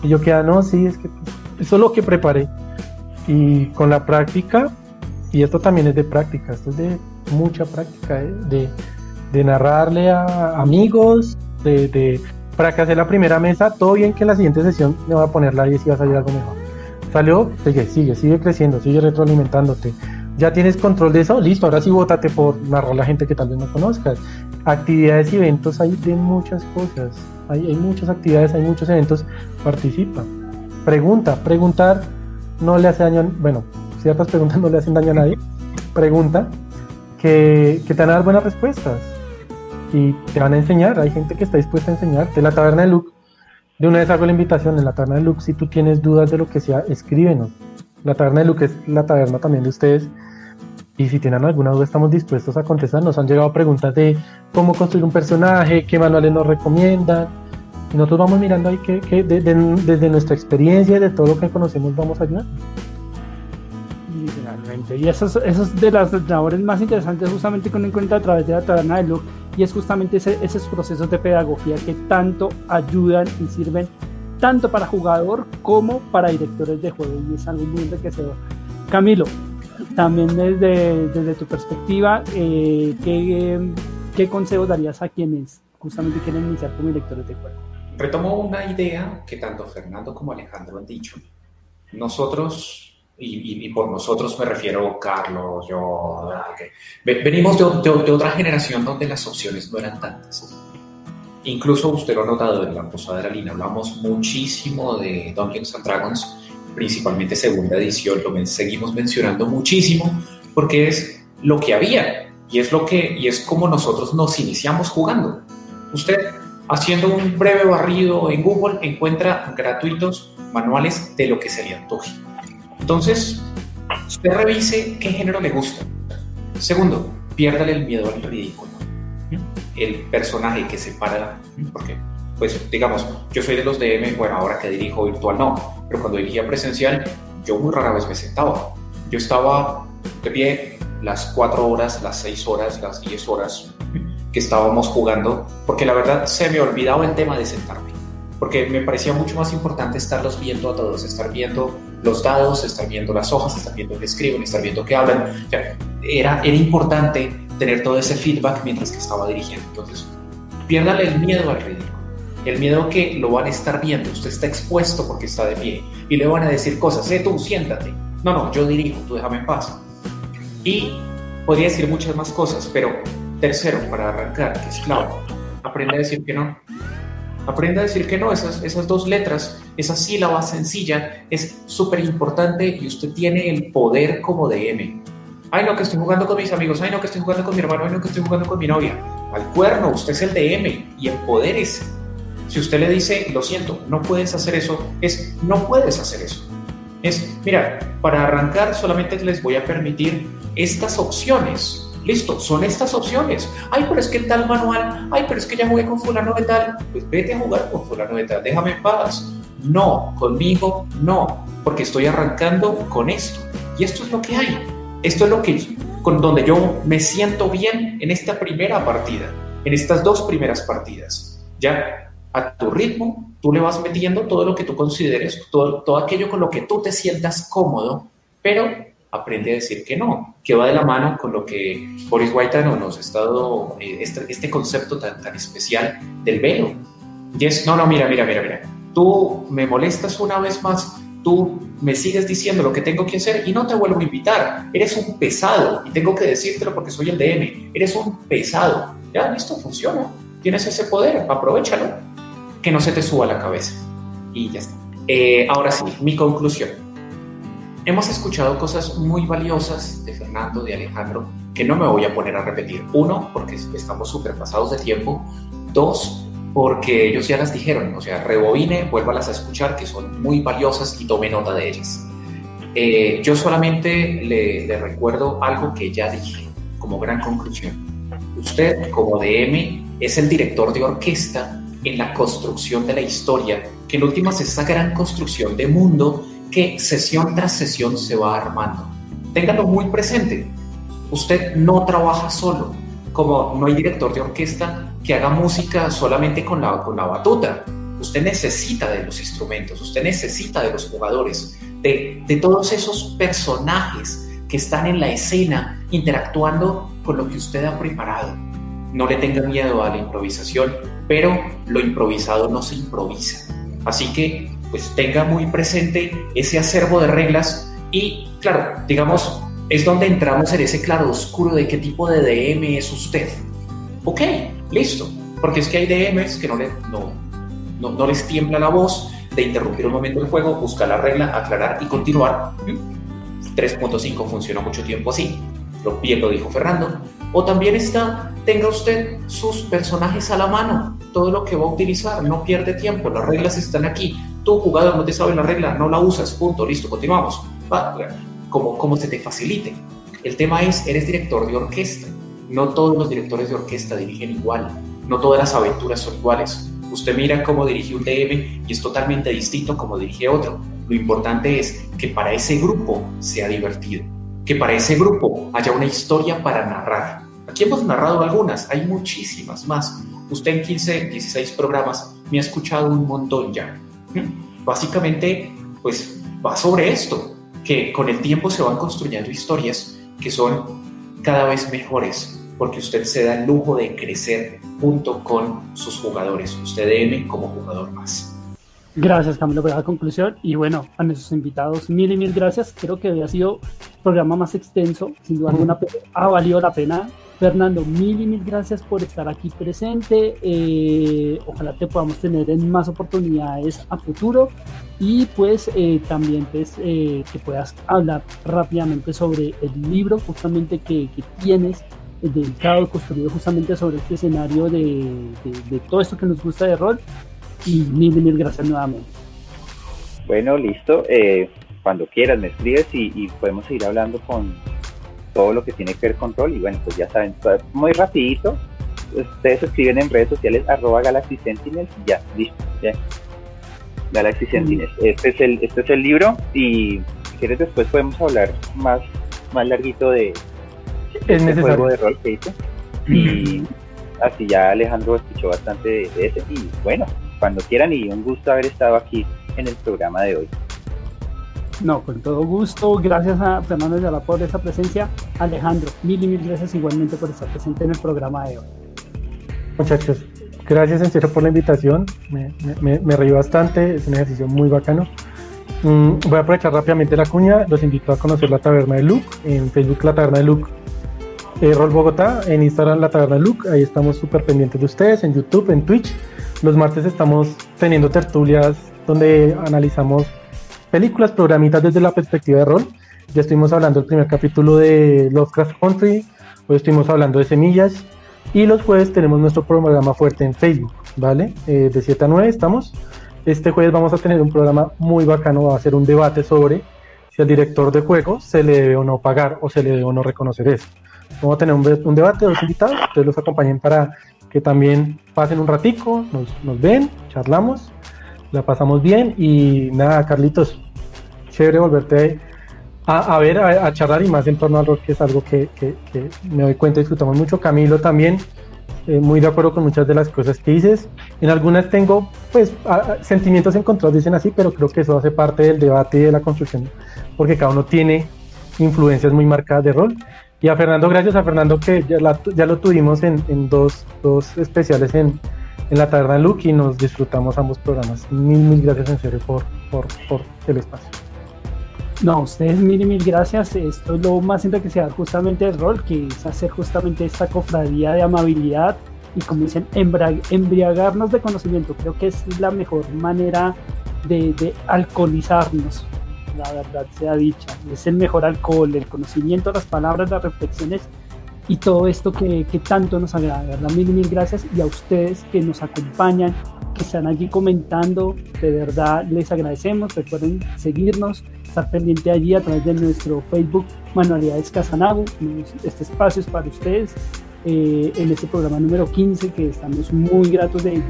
Y yo quedaba, no, sí, es que eso es lo que preparé. Y con la práctica, y esto también es de práctica, esto es de mucha práctica, ¿eh? de, de narrarle a amigos, de para que hacer la primera mesa, todo bien que en la siguiente sesión me voy a poner la 10 y va a salir algo mejor. Salió, sigue, sigue, sigue creciendo, sigue retroalimentándote. Ya tienes control de eso, listo, ahora sí bótate por narrar la gente que tal vez no conozcas. Actividades y eventos hay de muchas cosas, hay, hay muchas actividades, hay muchos eventos, participa. Pregunta, preguntar no le hace daño, bueno, ciertas preguntas no le hacen daño a nadie. Pregunta que, que te van a dar buenas respuestas y te van a enseñar. Hay gente que está dispuesta a enseñarte. La taberna de Luke, de una vez hago la invitación. En la taberna de Luke, si tú tienes dudas de lo que sea, escríbenos. La taberna de Luke es la taberna también de ustedes. Y si tienen alguna duda, estamos dispuestos a contestar. Nos han llegado preguntas de cómo construir un personaje, qué manuales nos recomiendan. Nosotros vamos mirando ahí que, que de- de- desde nuestra experiencia y de todo lo que conocemos vamos a ayudar. Literalmente. Y eso es, eso es de las labores más interesantes justamente que uno encuentra a través de la taberna de Luke. Y es justamente ese- esos procesos de pedagogía que tanto ayudan y sirven tanto para jugador como para directores de juego. Y es algo muy enriquecedor. Camilo, también desde, desde tu perspectiva, eh, ¿qué, ¿qué consejos darías a quienes justamente quieren iniciar como directores de juego? Retomo una idea que tanto Fernando como Alejandro han dicho. Nosotros, y, y- por nosotros me refiero Carlos, yo, ve- venimos de, de- de otra generación donde las opciones no eran tantas. Incluso usted lo ha notado en la posada de la Lina, hablamos muchísimo de Dungeons and Dragons, principalmente segunda edición, lo seguimos mencionando muchísimo porque es lo que había y es lo que y es como nosotros nos iniciamos jugando. Usted haciendo un breve barrido en Google encuentra gratuitos manuales de lo que se le antoje. Entonces, usted revise qué género le gusta. Segundo, piérdale el miedo al ridículo. El personaje que se para, porque, pues, digamos, yo soy de los DM, bueno, ahora que dirijo virtual no, pero cuando dirigía presencial, yo muy rara vez me sentaba. Yo estaba de pie las cuatro horas, las seis horas, las diez horas que estábamos jugando, porque la verdad se me olvidaba el tema de sentarme, porque me parecía mucho más importante estarlos viendo a todos, estar viendo los dados, estar viendo las hojas, estar viendo qué escriben, estar viendo qué hablan. Era, era importante tener todo ese feedback mientras que estaba dirigiendo. Entonces, piérdale el miedo al ridículo. El miedo que lo van a estar viendo, usted está expuesto porque está de pie y le van a decir cosas, eh, tú siéntate. No, no, yo dirijo, tú déjame en paz. Y podría decir muchas más cosas, pero tercero, para arrancar, que es clave, aprenda a decir que no. Aprenda a decir que no, esas, esas dos letras, esa sílaba sencilla es súper importante y usted tiene el poder como DM. Ay, no, que estoy jugando con mis amigos, ay, no, que estoy jugando con mi hermano, ay, no, que estoy jugando con mi novia. Al cuerno, usted es el DM y empodérese. Si usted le dice, lo siento, no puedes hacer eso, es no puedes hacer eso. Es, mira, para arrancar solamente les voy a permitir estas opciones. Listo, son estas opciones. Ay, pero es que tal manual, ay, pero es que ya jugué con fulano de tal. Pues vete a jugar con fulano de tal, déjame en paz. No, conmigo no, porque estoy arrancando con esto. Y esto es lo que hay. Esto es lo que, con donde yo me siento bien en esta primera partida, en estas dos primeras partidas. Ya a tu ritmo, tú le vas metiendo todo lo que tú consideres, todo, todo aquello con lo que tú te sientas cómodo, pero aprende a decir que no, que va de la mano con lo que Boris White nos ha estado, eh, este, este, concepto tan, tan especial del velo. Y es, no, no, mira, mira, mira, mira, tú me molestas una vez más, tú me sigues diciendo lo que tengo que hacer y no te vuelvo a invitar. Eres un pesado y tengo que decírtelo porque soy el DM. Eres un pesado. Ya, listo, funciona. Tienes ese poder, aprovechalo. Que no se te suba la cabeza. Y ya está. Eh, ahora sí, mi conclusión. Hemos escuchado cosas muy valiosas de Fernando, de Alejandro, que no me voy a poner a repetir. Uno, porque estamos súper pasados de tiempo. Dos, porque ellos ya las dijeron, o sea, rebobine, vuélvalas a escuchar, que son muy valiosas y tome nota de ellas. Eh, yo solamente le, le, recuerdo algo que ya dije como gran conclusión. Usted, como DM, es el director de orquesta en la construcción de la historia, que en últimas es esa gran construcción de mundo que sesión tras sesión se va armando. Téngalo muy presente. Usted no trabaja solo, como no hay director de orquesta que haga música solamente con la, con la batuta. Usted necesita de los instrumentos, usted necesita de los jugadores, de, de todos esos personajes que están en la escena interactuando con lo que usted ha preparado. No le tenga miedo a la improvisación, pero lo improvisado no se improvisa. Así que, pues tenga muy presente ese acervo de reglas y, claro, digamos, es donde entramos en ese claro oscuro de qué tipo de DM es usted. Ok, listo, porque es que hay DMs que no, le, no, no, no les tiembla la voz de interrumpir un momento el juego, buscar la regla, aclarar y continuar. 3.5 funcionó mucho tiempo así, lo bien lo dijo Fernando. O también está, tenga usted sus personajes a la mano, todo lo que va a utilizar, no pierde tiempo, las reglas están aquí. Tú, jugador, no te sabes la regla, no la usas, punto, listo, continuamos. Va, como, como se te facilite. El tema es, eres director de orquesta. No todos los directores de orquesta dirigen igual. No todas las aventuras son iguales. Usted mira cómo dirige un DM y es totalmente distinto como dirige otro. Lo importante es que para ese grupo sea divertido, que para ese grupo haya una historia para narrar. Aquí hemos narrado algunas, hay muchísimas más. Usted en 15, 16 programas me ha escuchado un montón ya. Básicamente, pues va sobre esto que con el tiempo se van construyendo historias que son cada vez mejores, porque usted se da el lujo de crecer junto con sus jugadores, usted DM como jugador más. Gracias Camilo por la conclusión y bueno, a nuestros invitados mil y mil gracias. Creo que había sido el programa más extenso, sin duda alguna, pero ha valido la pena Fernando, mil y mil gracias por estar aquí presente. Eh, ojalá te podamos tener en más oportunidades a futuro y pues eh, también pues, eh, que puedas hablar rápidamente sobre el libro justamente que, que tienes dedicado, construido justamente sobre este escenario de, de, todo esto que nos gusta de rol. Y mil y mil gracias nuevamente. Bueno, listo. cuando quieras me escribes y, y podemos seguir hablando con, todo lo que tiene que ver con rol y bueno, pues ya saben, muy rapidito, ustedes escriben en redes sociales arroba Galaxy Sentinels y ya, listo, ya. Galaxy Sentinels. Este es el, este es el libro y si quieres después podemos hablar más, más larguito de este juego de rol que hice. Y así ya Alejandro escuchó bastante de ese y bueno, cuando quieran y un gusto haber estado aquí en el programa de hoy. No, con todo gusto. Gracias a Fernando Ayala por esa presencia. Alejandro, mil y mil gracias igualmente por estar presente en el programa de hoy. Muchachos, gracias en serio por la invitación. Me, me, reí bastante, es un ejercicio muy bacano. Mm, voy a aprovechar rápidamente la cuña. Los invito a conocer la Taberna de Luke. En Facebook, la Taberna de Luke. Eh, Rol Bogotá, en Instagram, la Taberna de Luke. Ahí estamos súper pendientes de ustedes. En YouTube, en Twitch. Los martes estamos teniendo tertulias donde analizamos películas, programitas desde la perspectiva de rol. Ya estuvimos hablando del primer capítulo de Lovecraft Country, hoy estuvimos hablando de semillas y los jueves tenemos nuestro programa fuerte en Facebook. ¿vale? Eh, de 7 a 9 estamos. Este jueves vamos a tener un programa muy bacano, va a ser un debate sobre si al director de juego se le debe o no pagar o se le debe o no reconocer eso. Vamos a tener un, debate, dos invitados, ustedes los acompañen para que también pasen un ratico, nos, nos ven, charlamos, la pasamos bien y nada, Carlitos, chévere volverte a, ver, a, charlar y más en torno al rock, que es algo que, me doy cuenta y disfrutamos mucho. Camilo también, eh, muy de acuerdo con muchas de las cosas que dices. En algunas tengo, pues, sentimientos encontrados, dicen así, pero creo que eso hace parte del debate y de la construcción, porque cada uno tiene influencias muy marcadas de rol. Y a Fernando, gracias a Fernando, que ya, ya lo tuvimos en, en dos, dos, especiales en, en la Taberna Luke y nos disfrutamos ambos programas. Mil, mil gracias en serio por, por, por el espacio. No, ustedes mil y mil gracias. Esto es lo más sea justamente el rol, que es hacer justamente esta cofradía de amabilidad y como dicen, embriagarnos de conocimiento. Creo que es la mejor manera de, alcoholizarnos, la verdad sea dicha. Es el mejor alcohol, el conocimiento, las palabras, las reflexiones y todo esto que, tanto nos agrada. ¿verdad? Mil mil gracias y a ustedes que nos acompañan, que están aquí comentando, de verdad les agradecemos. Recuerden seguirnos estar pendiente allí a través de nuestro Facebook Manualidades Casanago. Este espacio es para ustedes eh, en este programa número 15 que estamos muy gratos de,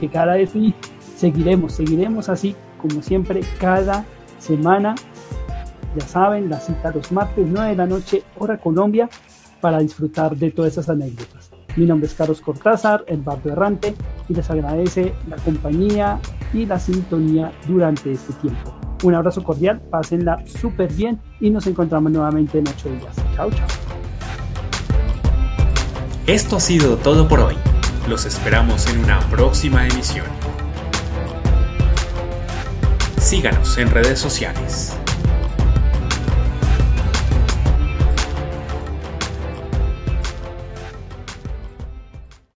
llegar a eso y seguiremos, seguiremos así como siempre cada semana. Ya saben, la cita los martes 9 de la noche, hora Colombia, para disfrutar de todas esas anécdotas. Mi nombre es Carlos Cortázar, el bardo errante, y les agradece la compañía y la sintonía durante este tiempo. Un abrazo cordial, pásenla súper bien y nos encontramos nuevamente en ocho días. Chao, chao. Esto ha sido todo por hoy. Los esperamos en una próxima emisión. Síganos en redes sociales.